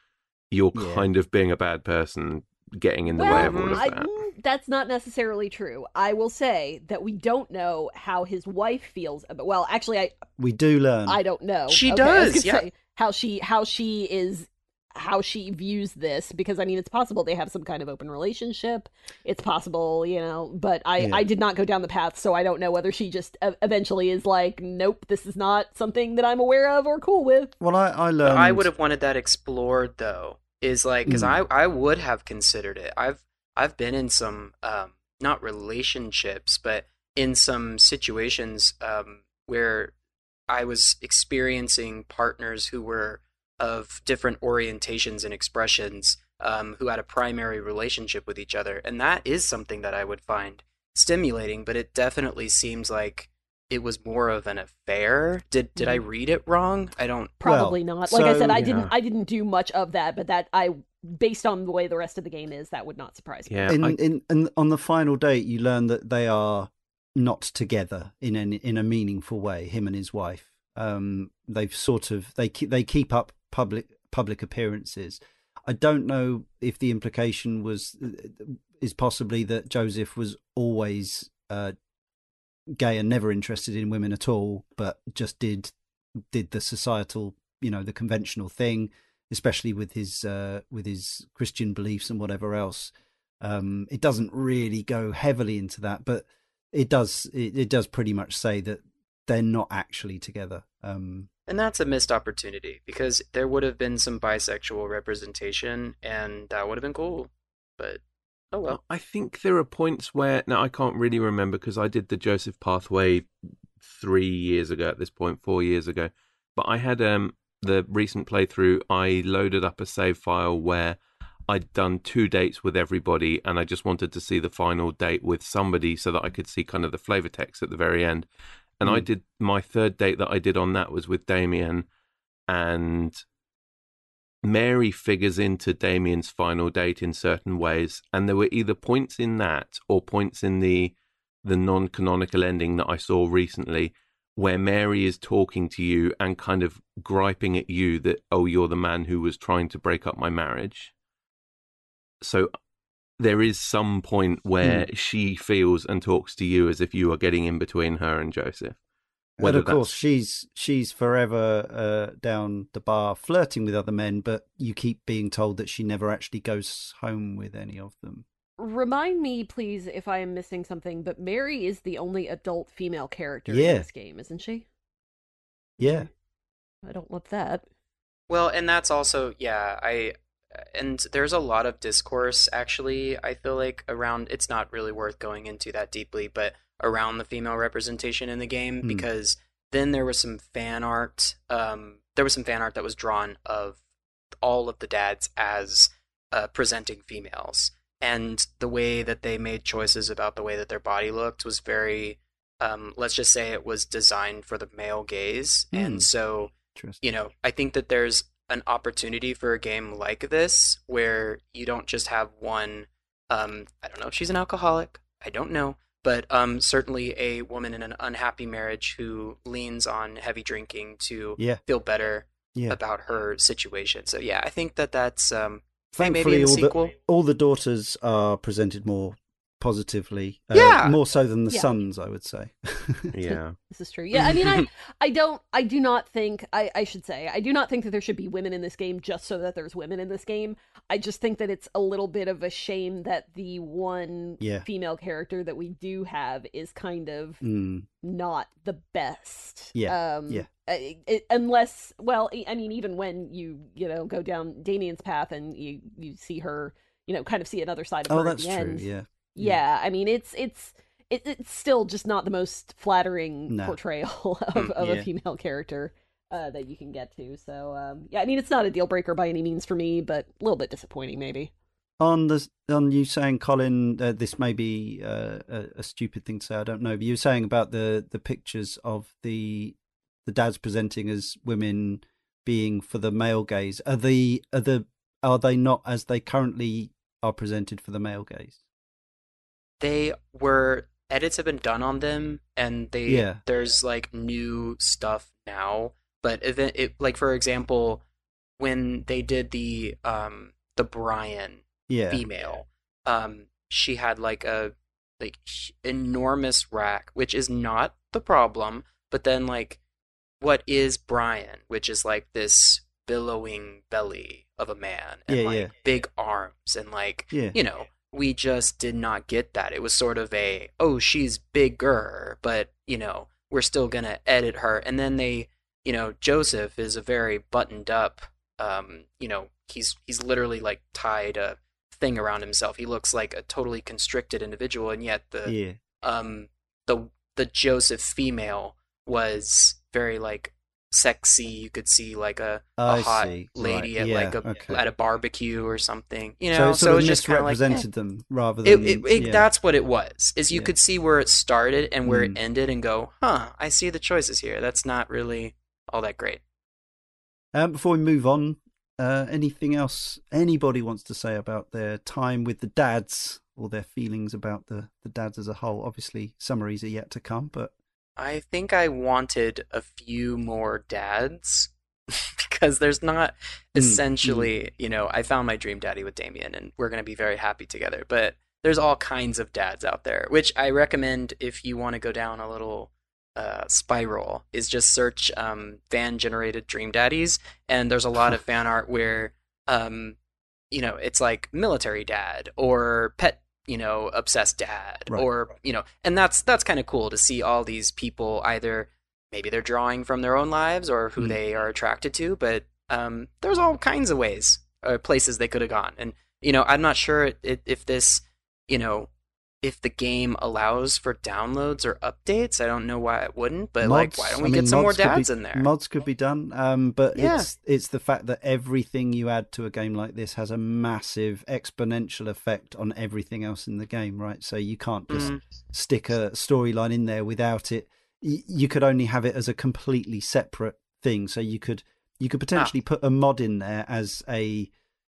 you're Yeah. kind of being a bad person, getting in the way of all of that. mm, that's not necessarily true. I will say that we don't know how his wife feels about. Well, actually, I We do learn. I don't know. She Okay, does, yeah. say how she how she is how she views this because I mean it's possible they have some kind of open relationship. It's possible, you know, but I Yeah. I did not go down the path, so I don't know whether she just eventually is like, nope, this is not something that I'm aware of or cool with. well, I I But learned. I would have wanted that explored though. Is like because Mm. I I would have considered it. I've I've been in some um not relationships, but in some situations um where I was experiencing partners who were of different orientations and expressions um, who had a primary relationship with each other, and that is something that I would find stimulating. But it definitely seems like it was more of an affair. Did did I read it wrong? I don't. Probably not. Like I said, I Yeah. didn't I didn't do much of that, but that I based on the way the rest of the game is, that would not surprise me. Yeah, in, I- in, in on the final date, you learn that they are not together in any, in a meaningful way. Him and his wife. Um, they've sort of they keep they keep up public public appearances. I don't know if the implication was is possibly that Joseph was always uh, gay and never interested in women at all, but just did did the societal, you know, the conventional thing, especially with his uh, with his Christian beliefs and whatever else. Um, it doesn't really go heavily into that, but it does. It, it does pretty much say that they're not actually together. Um, And that's a missed opportunity because there would have been some bisexual representation, and that would have been cool. But oh well. I think there are points where now I can't really remember because I did the Joseph pathway three years ago at this point, four years ago. But I had um the recent playthrough. I loaded up a save file where I'd done two dates with everybody, and I just wanted to see the final date with somebody so that I could see kind of the flavor text at the very end. And I Mm. did my third date that I did on that was with Damien, and Mary figures into Damien's final date in certain ways, and there were either points in that or points in the the non-canonical ending that I saw recently where Mary is talking to you and kind of griping at you that oh you're the man who was trying to break up my marriage. So there is some point where she feels and talks to you as if you are getting in between her and Joseph. and Whether of course, that's- she's she's forever uh, down the bar flirting with other men, but you keep being told that she never actually goes home with any of them. Remind me, please, if I am missing something, but Mary is the only adult female character Yeah. in this game, isn't she? Yeah, I don't love that. Well, and that's also yeah, I and there's a lot of discourse actually, I feel like around it's not really worth going into that deeply, but around the female representation in the game Hmm. because then there was some fan art um there was some fan art that was drawn of all of the dads as uh, presenting females and the way that they made choices about the way that their body looked was very um, let's just say it was designed for the male gaze Hmm. and so you know, I think that there's an opportunity for a game like this where you don't just have one. Um, I don't know if she's an alcoholic. I don't know, but um, certainly a woman in an unhappy marriage who leans on heavy drinking to Yeah. feel better Yeah. about her situation. So yeah, I think that that's um, maybe Thankfully, all sequel. the all the daughters are presented more positively. uh, Yeah. more so than the Yeah. sons, I would say. Yeah. This is true. Yeah, I mean, I, I don't, I do not think, I, I should say, I do not think that there should be women in this game just so that there's women in this game. I just think that it's a little bit of a shame that the one Yeah. female character that we do have is kind of Mm, not the best. Yeah, Um, yeah. it- unless, well, I I mean, even when you, you know, go down Damien's path and you, you see her, you know, kind of see another side of oh, her that's at the true. end Yeah. Yeah i mean it's it's it, it's still just not the most flattering No. portrayal of, Mm, of yeah. a female character uh, that you can get to so um, yeah i mean it's not a deal breaker by any means for me but a little bit disappointing maybe On the on you saying, Collin, uh, this may be uh, a, a stupid thing to say. I don't know, but you were saying about the the pictures of the the dads presenting as women being for the male gaze. Are the are the are they not as they currently are presented for the male gaze? They were edits have been done on them and they Yeah. there's like new stuff now but event it like for example when they did the um the brian Yeah. female um she had like a like enormous rack which is not the problem but then like what is brian which is like this billowing belly of a man and Yeah, like yeah. big arms and like Yeah. you know, we just did not get that. It was sort of a, oh, she's bigger, but, you know, we're still going to edit her. And then they, you know, Joseph is a very buttoned up, um, you know, he's he's literally like tied a thing around himself. He looks like a totally constricted individual and yet the Yeah. um the the Joseph female was very like sexy. You could see like a hot see. lady Right. at Yeah, like a okay. at a barbecue or something. You so know, it so, sort of just like eh. misrepresented them rather it, than it, it- yeah. that's what it was. Is you Yeah. could see where it started and where Mm. it ended, and go, huh? I see the choices here. That's not really all that great. Um, before we move on, uh, anything else anybody wants to say about their time with the dads or their feelings about the, the dads as a whole? Obviously, summaries are yet to come, but I think I wanted a few more dads because there's not Mm, essentially, you know, I found my dream daddy with Damien and we're going to be very happy together. But there's all kinds of dads out there, which I recommend if you want to go down a little uh, spiral, is just search um, fan generated dream daddies. And there's a lot of fan art where, um, you know, it's like military dad or pet you know obsessed dad Right. or you know and that's that's kind of cool to see all these people either maybe they're drawing from their own lives or who Mm. they are attracted to but um there's all kinds of ways or places they could have gone and you know i'm not sure if, if this you know if the game allows for downloads or updates i don't know why it wouldn't but like why don't I we mean, get some more mods could be- in there Mods could be done, um, but Yeah. it's it's the fact that everything you add to a game like this has a massive exponential effect on everything else in the game, right? So you can't just Mhm. stick a storyline in there without it. You could only have it as a completely separate thing. So you could you could potentially put a mod in there as a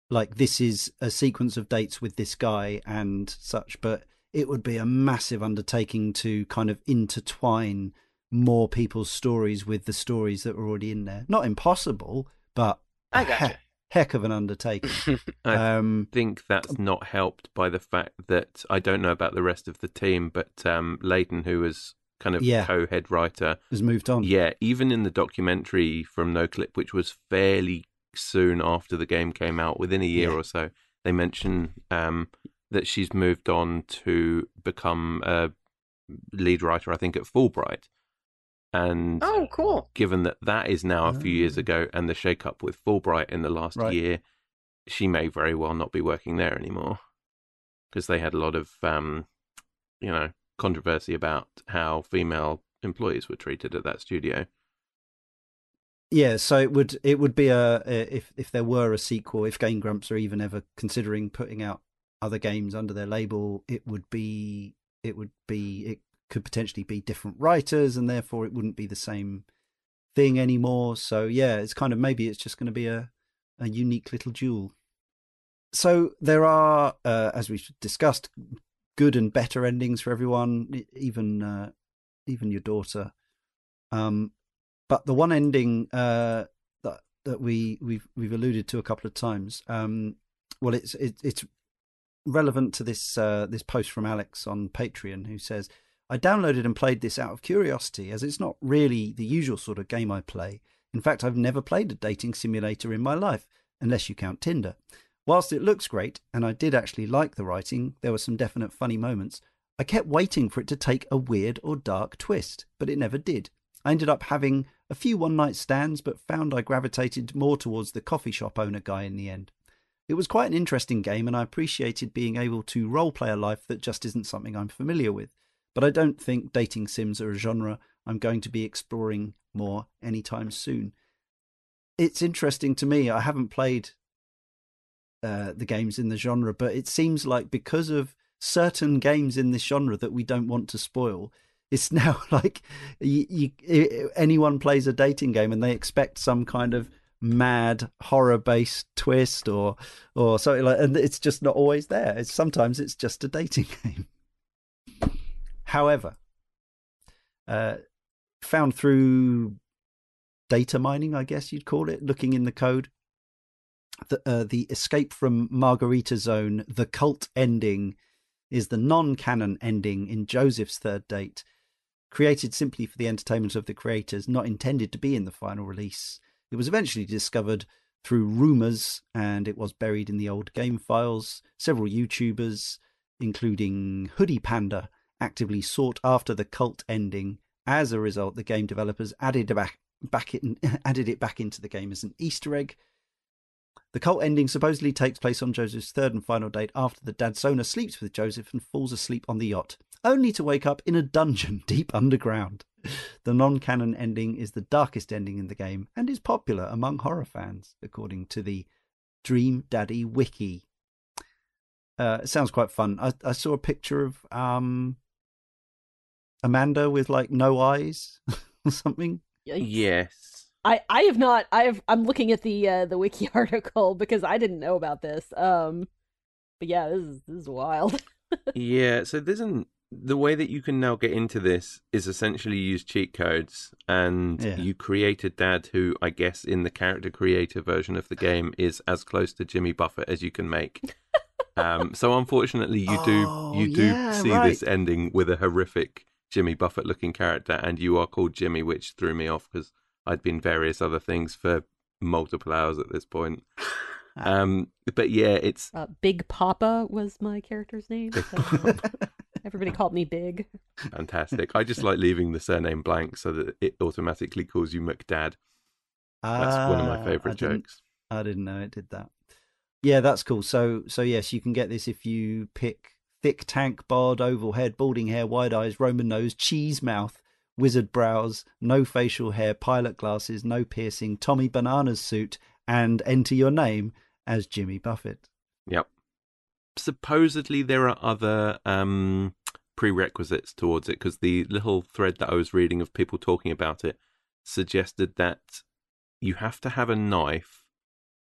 like this is a sequence of dates with this guy and such, but it would be a massive undertaking to kind of intertwine more people's stories with the stories that were already in there. Not impossible, but I gotcha. he- heck of an undertaking. I um, think that's not helped by the fact that I don't know about the rest of the team, but um, Leighton, who was kind of Yeah. co-head writer, has moved on. yeah, even in the documentary from Noclip, which was fairly soon after the game came out, within a year Yeah. or so, they mention um, that she's moved on to become a lead writer, I think, at Fullbright. And oh cool given that that is now a few years Ah. ago and the shake up with Fullbright in the last Right. year, she may very well not be working there anymore because they had a lot of, um, you know, controversy about how female employees were treated at that studio. Yeah, so it would it would be a, a if if there were a sequel, if Game Grumps are even ever considering putting out other games under their label, it would be it would be it could potentially be different writers, and therefore it wouldn't be the same thing anymore. So yeah, it's kind of maybe it's just going to be a a unique little jewel. So there are, uh, as we've discussed, good and better endings for everyone, even uh, even your daughter. Um, but the one ending uh, that that we we've we've alluded to a couple of times. Um, well, it's it, it's relevant to this uh, this post from Alex on Patreon, who says, "I downloaded and played this out of curiosity, as it's not really the usual sort of game I play. In fact, I've never played a dating simulator in my life, unless you count Tinder. Whilst it looks great, and I did actually like the writing, there were some definite funny moments. I kept waiting for it to take a weird or dark twist, but it never did. I ended up having a few one night stands, but found I gravitated more towards the coffee shop owner guy in the end. It was quite an interesting game, and I appreciated being able to roleplay a life that just isn't something I'm familiar with. But I don't think dating sims are a genre I'm going to be exploring more anytime soon. It's interesting to me. I haven't played uh, the games in the genre, but it seems like because of certain games in this genre that we don't want to spoil, it's now like you, you, anyone plays a dating game and they expect some kind of mad horror based twist or or something like and it's just not always there. It's sometimes it's just a dating game. However uh found through data mining i guess you'd call it looking in the code the uh, the escape from margarita zone the cult ending is the non-canon ending in joseph's third date created simply for the entertainment of the creators not intended to be in the final release it was eventually discovered through rumors and it was buried in the old game files. Several YouTubers, including Hoodie Panda, actively sought after the cult ending. As a result, the game developers added back, back it, added it back into the game as an Easter egg. The cult ending supposedly takes place on Joseph's third and final date after the Dadsona sleeps with Joseph and falls asleep on the yacht, only to wake up in a dungeon deep underground. The non canon ending is the darkest ending in the game and is popular among horror fans, according to the Dream Daddy Wiki. Uh, it sounds quite fun. I, I saw a picture of um, Amanda with like no eyes or something. Yes. I, I have not I have I'm looking at the uh, the wiki article because I didn't know about this. Um but yeah, this is this is wild. yeah, so there's an the way that you can now get into this is essentially use cheat codes and Yeah. you create a dad who I guess in the character creator version of the game is as close to Jimmy Buffett as you can make. um, so unfortunately you do Oh, you do yeah, see right. this ending with a horrific Jimmy Buffett looking character and you are called Jimmy which threw me off because I'd been various other things for multiple hours at this point. Um, but yeah, it's Uh, Big Papa was my character's name. So everybody called me Big. fantastic. I just like leaving the surname blank so that it automatically calls you McDad. That's one of my Ah, favorite I jokes. I didn't know it did that. Yeah, that's cool. So, so yes, you can get this if you pick thick tank bod, oval head, balding hair, wide eyes, Roman nose, cheese mouth, wizard brows, no facial hair, pilot glasses, no piercing, Tommy Bananas suit, and enter your name as Jimmy Buffett. Yep. Supposedly there are other um, prerequisites towards it because the little thread that I was reading of people talking about it suggested that you have to have a knife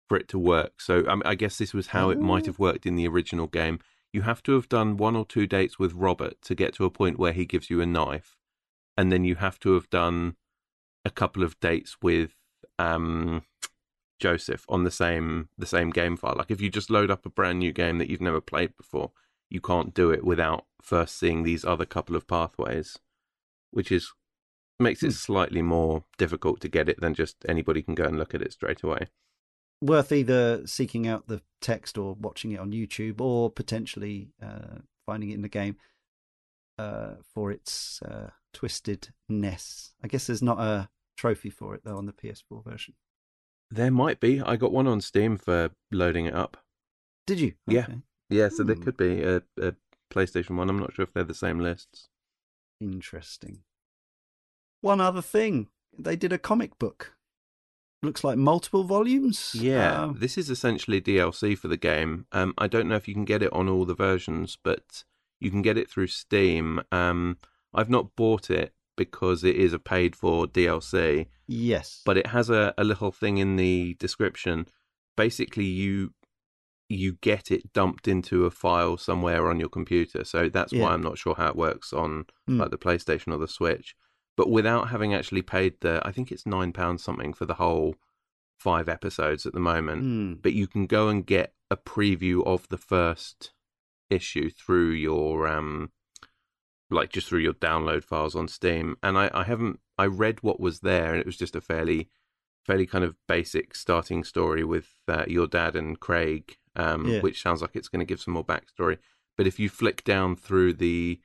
for it to work. So um, I guess this was how it might Oh. have worked in the original game. You have to have done one or two dates with Robert to get to a point where he gives you a knife, and then you have to have done a couple of dates with um, Joseph on the same the same game file. Like if you just load up a brand new game that you've never played before, you can't do it without first seeing these other couple of pathways, which is makes it Hmm. slightly more difficult to get it than just anybody can go and look at it straight away. Worth either seeking out the text or watching it on YouTube, or potentially uh, finding it in the game uh, for its uh, twistedness. I guess there's not a trophy for it though on the PS4 version. There might be. I got one on Steam for loading it up. Did you? Yeah. Okay. Yeah, so there Hmm. could be a, a PlayStation one. I'm not sure if they're the same lists. Interesting. One other thing, they did a comic book. Looks like multiple volumes. Yeah, Um, this is essentially DLC for the game. Um, I don't know if you can get it on all the versions, but you can get it through Steam. Um, I've not bought it because it is a paid for DLC, yes. but it has a, a little thing in the description. Basically, you you get it dumped into a file somewhere on your computer. So that's Yeah. why I'm not sure how it works on Hmm. like the PlayStation or the Switch. But without having actually paid the, I think it's nine pounds something for the whole five episodes at the moment. Hmm. But you can go and get a preview of the first issue through your um, like just through your download files on Steam. And I, I haven't, I read what was there, and it was just a fairly, fairly kind of basic starting story with uh, your dad and Craig, um, Yeah. which sounds like it's going to give some more backstory. But if you flick down through the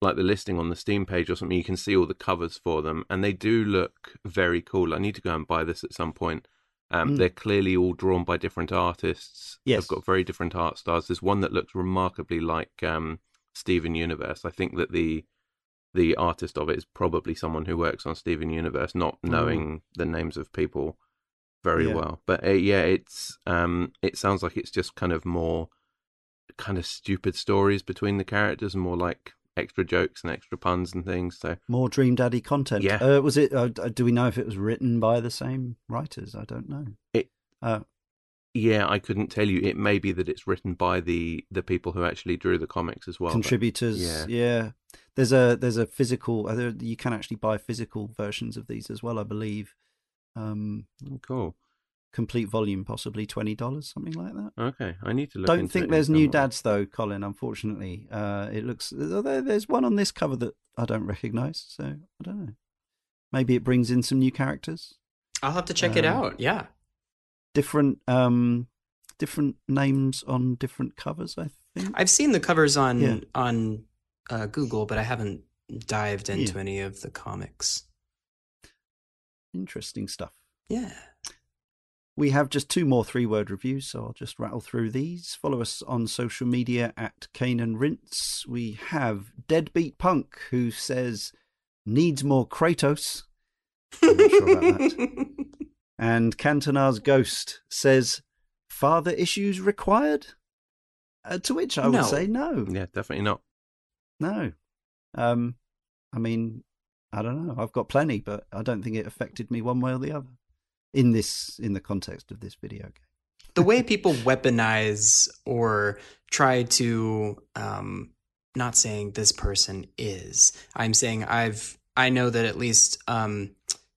like the listing on the Steam page or something, you can see all the covers for them, and they do look very cool. I need to go and buy this at some point. Um, Mm. They're clearly all drawn by different artists. Yes. They've got very different art styles. There's one that looks remarkably like um, Steven Universe. I think that the the artist of it is probably someone who works on Steven Universe, not knowing the names of people very Yeah. well. But uh, yeah, it's um, it sounds like it's just kind of more kind of stupid stories between the characters and more like extra jokes and extra puns and things. So More Dream Daddy content. Yeah. Uh, was it? Uh, do we know if it was written by the same writers? I don't know. It- Uh, yeah, I couldn't tell you. It may be that it's written by the the people who actually drew the comics as well. but- contributors. yeah. yeah. There's a there's a physical. uh, You can actually buy physical versions of these as well, I believe. Um, Oh, cool. complete volume, possibly twenty dollars, something like that. Okay, I need to look. Don't into think it there's new dads though, Collin. Unfortunately, uh, it looks although there's one on this cover that I don't recognise. So I don't know. Maybe it brings in some new characters, I'll have to check it Um, out. Yeah. Different um, different names on different covers. I think. I've seen the covers on Yeah. on uh, Google, but I haven't dived into Yeah. any of the comics. Interesting stuff. Yeah. We have just two more three word reviews, so I'll just rattle through these. Follow us on social media at Cane and Rinse. We have Deadbeat Punk who says, needs more Kratos. I'm not sure about that. And Cantonar's Ghost says, father issues required? Uh, to which I would say no. Yeah, definitely not. No. Um, I mean, I don't know. I've got plenty, but I don't think it affected me one way or the other in this in the context of this video game. the way people weaponize or try to um not saying this person is i'm saying i've i know that at least um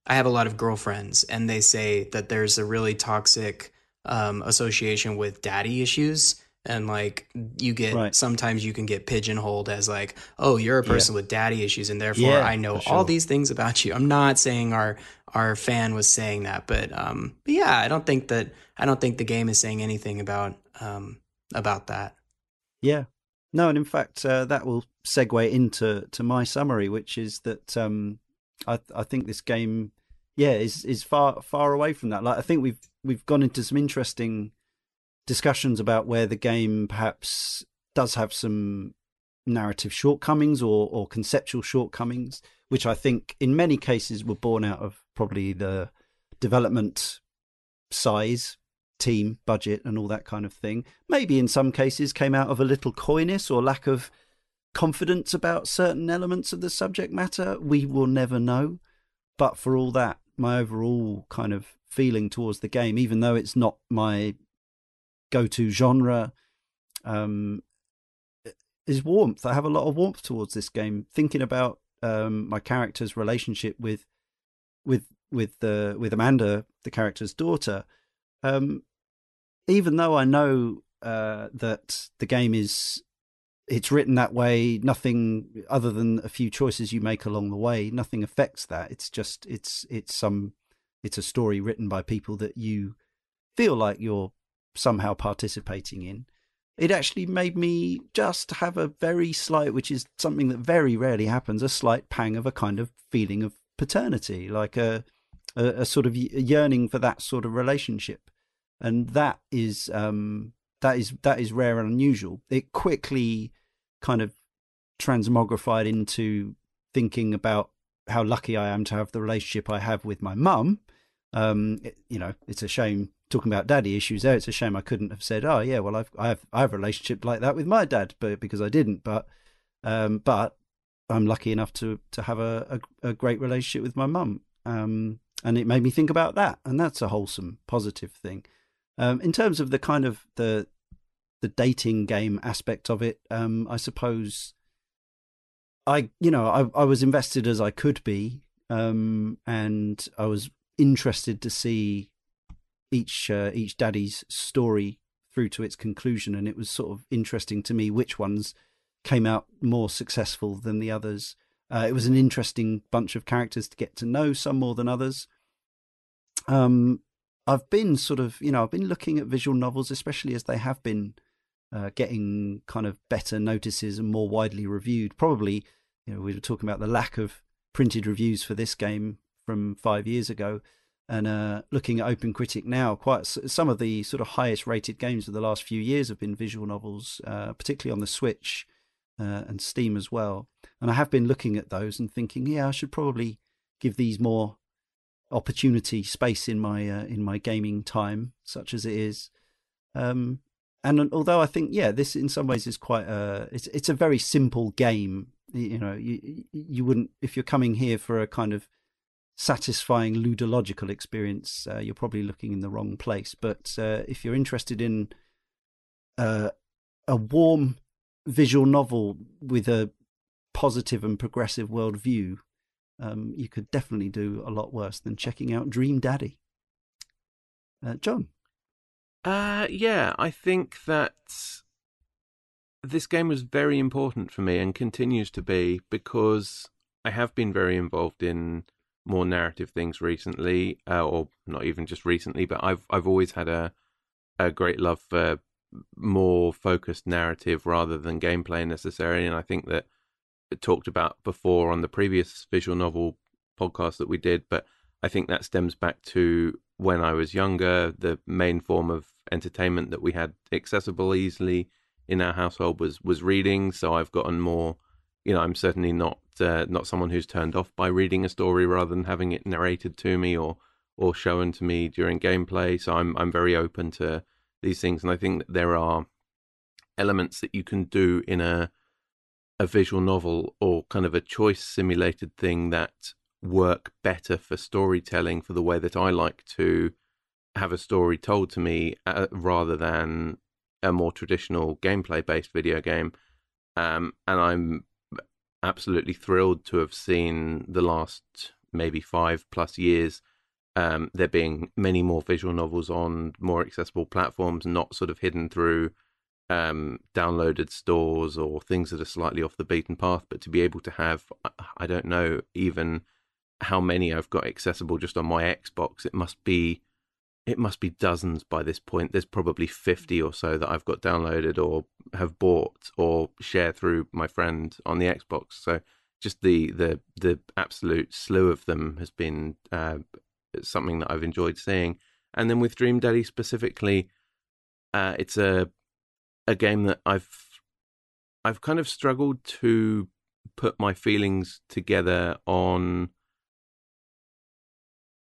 i have a lot of girlfriends and they say that there's a really toxic um association with daddy issues. And like you get Right. sometimes you can get pigeonholed as like oh you're a person with daddy issues and therefore Yeah, i know for all these things about you. I'm not saying our our fan was saying that but um but yeah i don't think that i don't think the game is saying anything about um about that. Yeah. No, and in fact, uh, that will segue into to my summary, which is that um, I I think this game, yeah, is is far far away from that. Like I think we've we've gone into some interesting discussions about where the game perhaps does have some narrative shortcomings or or conceptual shortcomings, which I think in many cases were born out of probably the development size team budget and all that kind of thing maybe in some cases came out of a little coyness or lack of confidence about certain elements of the subject matter? We will never know. But for all that my overall kind of feeling towards the game even though it's not my go-to genre um is warmth. I have a lot of warmth towards this game. Thinking about um my character's relationship with with with the with amanda the character's daughter um, even though I know uh, that the game is it's written that way, nothing other than a few choices you make along the way, nothing affects that. It's just it's it's some it's a story written by people that you feel like you're somehow participating in. It actually made me just have a very slight, which is something that very rarely happens, a slight pang of a kind of feeling of paternity, like a a, a sort of yearning for that sort of relationship and that is um that is that is rare and unusual. It quickly kind of transmogrified into thinking about how lucky i am to have the relationship i have with my mum. Um it, you know it's a shame talking about daddy issues there. It's a shame i couldn't have said oh yeah well i've i have i have a relationship like that with my dad but because i didn't. But um but i'm lucky enough to to have a a, a great relationship with my mum. Um and it made me think about that. And that's a wholesome positive thing. Um, in terms of the kind of the the dating game aspect of it, um, I suppose I, you know, I, I was invested as I could be, um, and I was interested to see each uh, each daddy's story through to its conclusion, and it was sort of interesting to me which ones came out more successful than the others. Uh, it was an interesting bunch of characters to get to know, some more than others. Um, I've been sort of, you know, I've been looking at visual novels, especially as they have been uh, getting kind of better notices and more widely reviewed. Probably, you know, we were talking about the lack of printed reviews for this game from five years ago, and uh, looking at Open Critic now, quite some of the sort of highest rated games of the last few years have been visual novels, uh, particularly on the Switch uh, and Steam as well. And I have been looking at those and thinking, yeah, I should probably give these more opportunity space in my uh, in my gaming time, such as it is. Um, and although I think, yeah, this in some ways is quite a it's it's a very simple game. You know, you you wouldn't if you're coming here for a kind of satisfying ludological experience, uh, you're probably looking in the wrong place. But uh, if you're interested in uh, a warm visual novel with a positive and progressive worldview, um, you could definitely do a lot worse than checking out Dream Daddy. Uh, Jon. Uh, yeah, I think that this game was very important for me and continues to be because I have been very involved in more narrative things recently, uh, or not even just recently, but I've I've always had a a great love for more focused narrative rather than gameplay necessarily, and I think that it talked about before on the previous visual novel podcast that we did, but I think that stems back to when I was younger. The main form of entertainment that we had accessible easily in our household was was reading. So I've gotten more. You know, I'm certainly not uh, not someone who's turned off by reading a story rather than having it narrated to me or or shown to me during gameplay. So I'm I'm very open to these things, and I think that there are elements that you can do in a a visual novel or kind of a choice simulated thing that work better for storytelling for the way that I like to have a story told to me uh, rather than a more traditional gameplay based video game. Um, and I'm absolutely thrilled to have seen the last maybe five plus years um, there being many more visual novels on more accessible platforms, not sort of hidden through um, downloaded stores or things that are slightly off the beaten path, but to be able to have, I don't know even how many I've got accessible just on my Xbox. It must be, it must be dozens by this point. There's probably fifty or so that I've got downloaded or have bought or share through my friend on the Xbox. So just the the the absolute slew of them has been uh, something that I've enjoyed seeing. And then with Dream Daddy specifically, uh, it's a a game that I've I've kind of struggled to put my feelings together on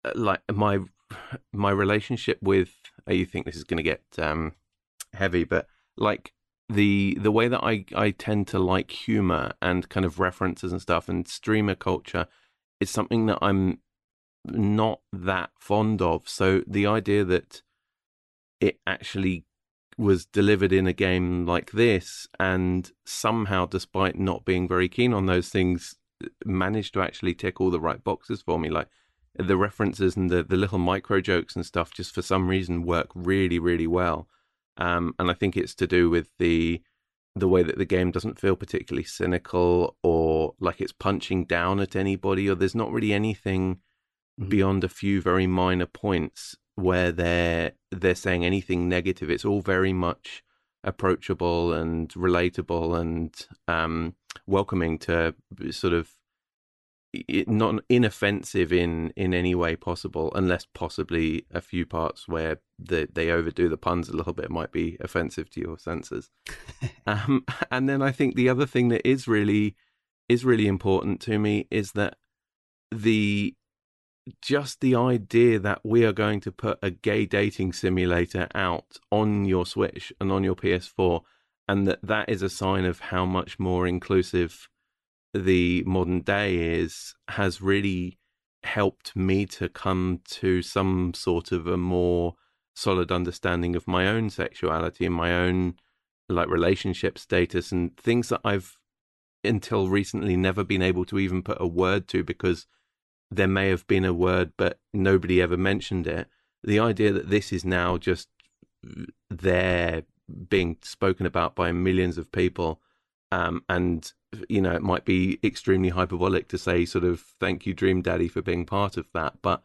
uh, like my my relationship with uh, you think this is going to get um heavy but like the the way that I I tend to like humor and kind of references and stuff and streamer culture is something that I'm not that fond of. So the idea that it actually was delivered in a game like this and somehow despite not being very keen on those things managed to actually tick all the right boxes for me. Like the references and the, the little micro jokes and stuff just for some reason work really really well um, and i think it's to do with the the way that the game doesn't feel particularly cynical or like it's punching down at anybody or there's not really anything mm-hmm. beyond a few very minor points where they're they're saying anything negative. It's all very much approachable and relatable and um, welcoming to sort of not inoffensive in in any way possible, unless possibly a few parts where the, they overdo the puns a little bit might be offensive to your senses. um, and then I think the other thing that is really is really important to me is that the just the idea that we are going to put a gay dating simulator out on your Switch and on your PS4, and that that is a sign of how much more inclusive the modern day is, has really helped me to come to some sort of a more solid understanding of my own sexuality and my own like relationship status and things that I've until recently never been able to even put a word to because there may have been a word but nobody ever mentioned it. The idea that this is now just there being spoken about by millions of people um, and you know it might be extremely hyperbolic to say sort of thank you dream daddy for being part of that but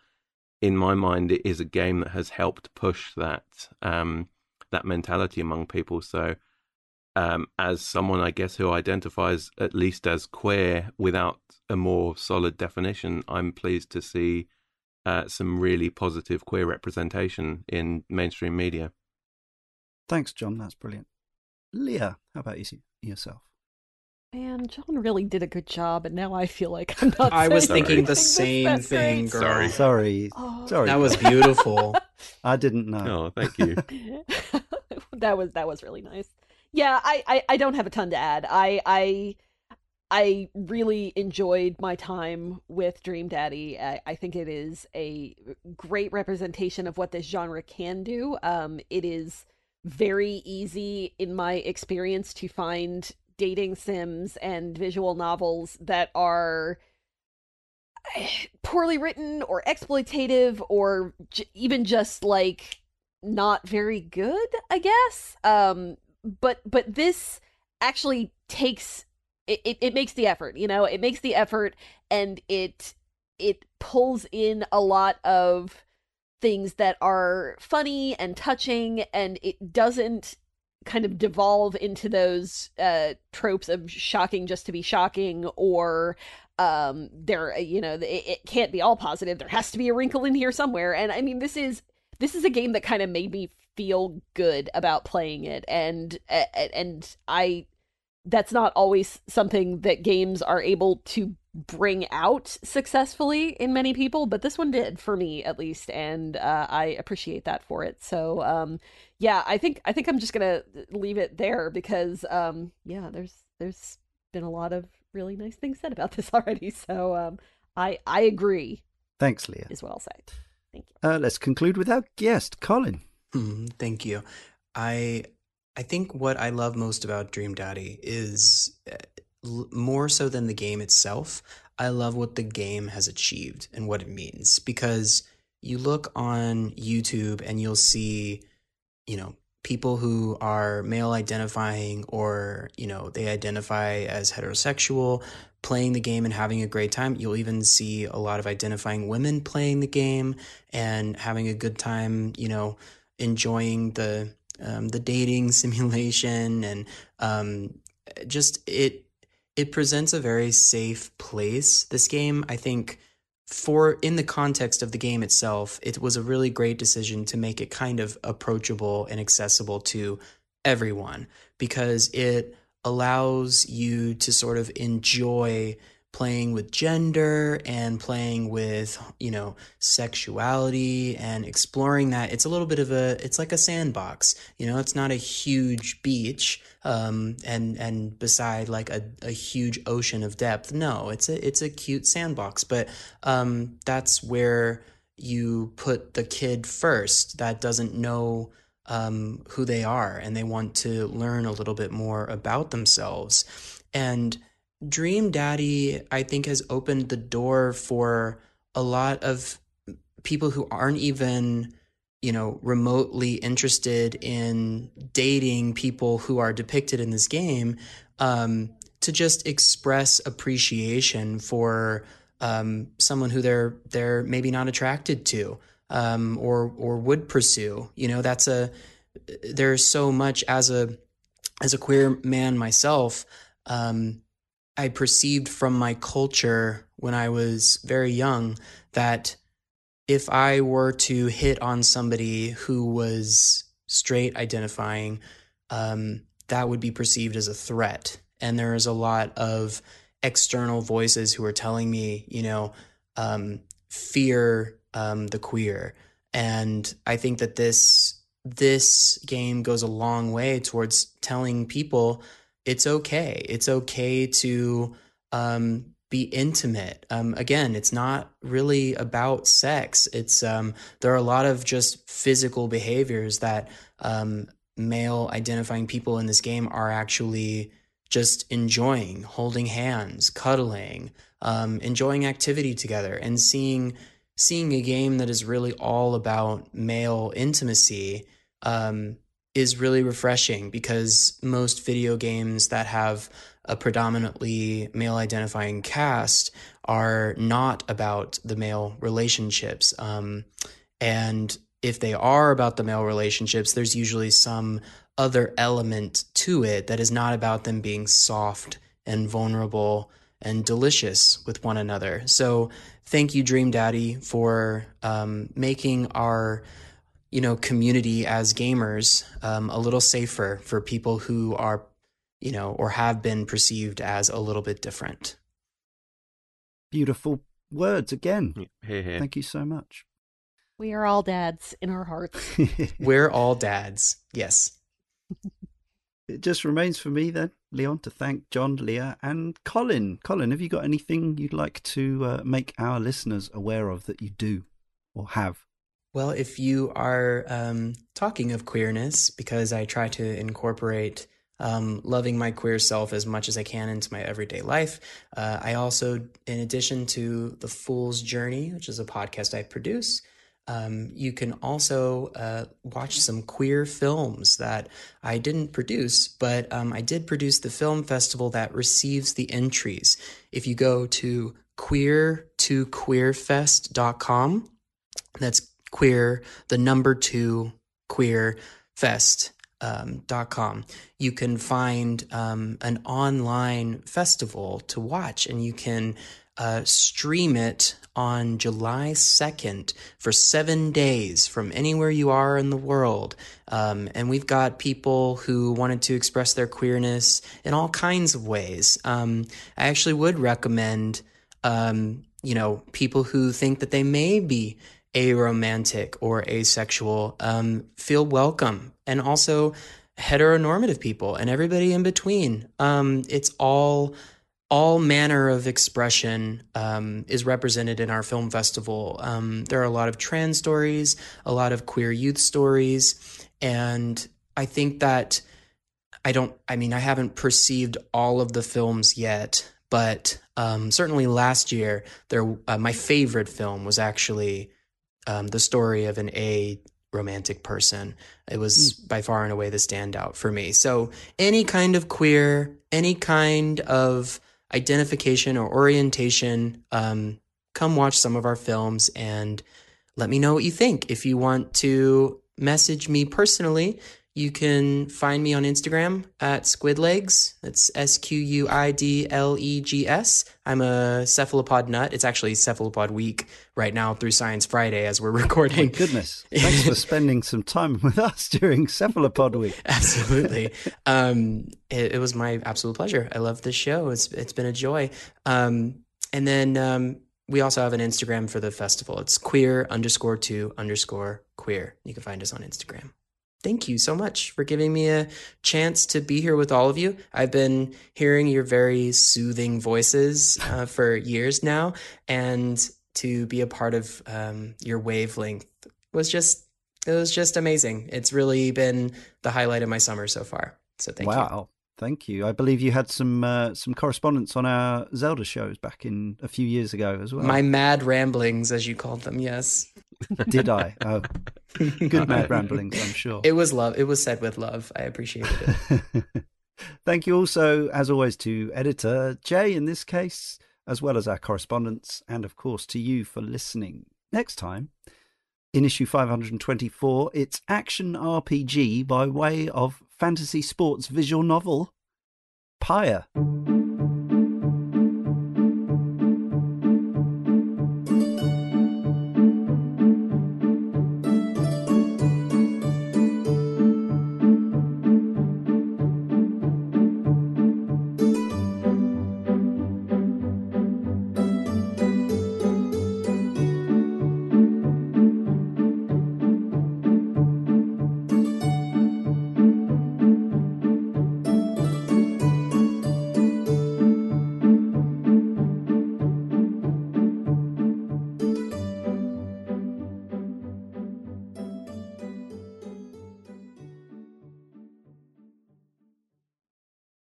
in my mind it is a game that has helped push that um, that mentality among people so um, as someone i guess who identifies at least as queer without a more solid definition i'm pleased to see uh, some really positive queer representation in mainstream media Thanks, Jon. That's brilliant. Leah, how about you yourself? Man, Jon really did a good job, and now I feel like I'm not. I was thinking the same thing, girl. Sorry. Sorry. Oh. Sorry. That was beautiful. I didn't know. oh thank you that was that was really nice. Yeah, I, I I don't have a ton to add. I I I really enjoyed my time with Dream Daddy. I, I think it is a great representation of what this genre can do. Um, it is very easy, in my experience, to find dating sims and visual novels that are poorly written or exploitative or j- even just like not very good i guess? Um but but this actually takes it, it, it makes the effort you know? It makes the effort and it it pulls in a lot of things that are funny and touching and it doesn't kind of devolve into those uh tropes of shocking just to be shocking or um there you know it, it can't be all positive. There has to be a wrinkle in here somewhere. And i mean this is this is a game that kind of made me feel good about playing it. And and i that's not always something that games are able to bring out successfully in many people but this one did for me at least. And uh, i appreciate that for it. So um yeah i think i think i'm just gonna leave it there because um yeah there's there's been a lot of really nice things said about this already so um i i agree Thanks, Leah. is well said thank you Uh, let's conclude with our guest, Collin. Hmm, thank you. I I think what I love most about Dream Daddy is uh, l- more so than the game itself. I love what the game has achieved and what it means because you look on YouTube and you'll see, you know, people who are male identifying or, you know, they identify as heterosexual playing the game and having a great time. You'll even see a lot of identifying women playing the game and having a good time, you know, enjoying the um, the dating simulation and um, just it it presents a very safe place. This game, I think, for in the context of the game itself, it was a really great decision to make it kind of approachable and accessible to everyone because it allows you to sort of enjoy playing with gender and playing with you know sexuality and exploring that it's a little bit of a it's like a sandbox. You know it's not a huge beach um and and beside like a, a huge ocean of depth. No it's a it's a cute sandbox. But um that's where you put the kid first that doesn't know um who they are and they want to learn a little bit more about themselves. And Dream Daddy, I think, has opened the door for a lot of people who aren't even, you know, remotely interested in dating people who are depicted in this game um, to just express appreciation for um, someone who they're they're maybe not attracted to um, or or would pursue. You know, that's a there's so much as a as a queer man myself. Um, I perceived from my culture when I was very young that if I were to hit on somebody who was straight identifying, um, that would be perceived as a threat. And there is a lot of external voices who are telling me, you know, um, fear um, the queer. And I think that this this game goes a long way towards telling people it's okay. It's okay to um, be intimate. Um, again, it's not really about sex. It's um, there are a lot of just physical behaviors that um, male identifying people in this game are actually just enjoying holding hands, cuddling, um, enjoying activity together, and seeing seeing a game that is really all about male intimacy um, is really refreshing because most video games that have a predominantly male identifying cast are not about the male relationships. Um, and if they are about the male relationships, there's usually some other element to it that is not about them being soft and vulnerable and delicious with one another. So, thank you, Dream Daddy, for um, making our you know community as gamers um, a little safer for people who are you know or have been perceived as a little bit different. Beautiful words again. Here, here. Thank you so much. We are all dads in our hearts. We're all dads. Yes. It just remains for me then, Leon, to thank Jon, Leah, and Collin. Collin, have you got anything you'd like to uh, make our listeners aware of that you do or have? Well, if you are um, talking of queerness, because I try to incorporate um, loving my queer self as much as I can into my everyday life, uh, I also, in addition to The Fool's Journey, which is a podcast I produce, um, you can also uh, watch some queer films that I didn't produce, but um, I did produce the film festival that receives the entries. If you go to queer2queerfest.com, that's queer, the number two queer fest. Um, dot com. You can find um, an online festival to watch, and you can uh, stream it on July 2nd for seven days from anywhere you are in the world. Um, and we've got people who wanted to express their queerness in all kinds of ways. Um, I actually would recommend, um, you know, people who think that they may be aromantic or asexual um, feel welcome. And also, heteronormative people and everybody in between. Um, it's all all manner of expression um, is represented in our film festival. Um, there are a lot of trans stories, a lot of queer youth stories, and I think that I don't. I mean, I haven't perceived all of the films yet, but um, certainly last year, there uh, my favorite film was actually um, the story of an a romantic person. It was mm. by far and away the standout for me. So any kind of queer, any kind of identification or orientation, um, come watch some of our films and let me know what you think. If you want to message me personally, you can find me on Instagram at Squidlegs. That's S Q U I D L E G S. I'm a cephalopod nut. It's actually cephalopod week right now through Science Friday as we're recording. Oh goodness. Thanks for spending some time with us during cephalopod week. Absolutely. Um, it, it, was my absolute pleasure. I love this show. It's it's been a joy. Um, and then um, we also have an Instagram for the festival. It's queer underscore two underscore queer. You can find us on Instagram thank you so much for giving me a chance to be here with all of you. I've been hearing your very soothing voices uh, for years now, and to be a part of um, your wavelength was just it was just amazing. It's really been the highlight of my summer so far. So thank wow. you. Wow. Thank you. I believe you had some uh, some correspondence on our Zelda shows back in a few years ago as well. My mad ramblings, as you called them, yes. Did I? Oh, good mad ramblings, I'm sure. It was love. It was said with love. I appreciated it. Thank you also, as always, to editor Jay in this case, as well as our correspondents, and of course to you for listening. Next time, in issue 524, it's action RPG by way of fantasy sports visual novel, Pyre.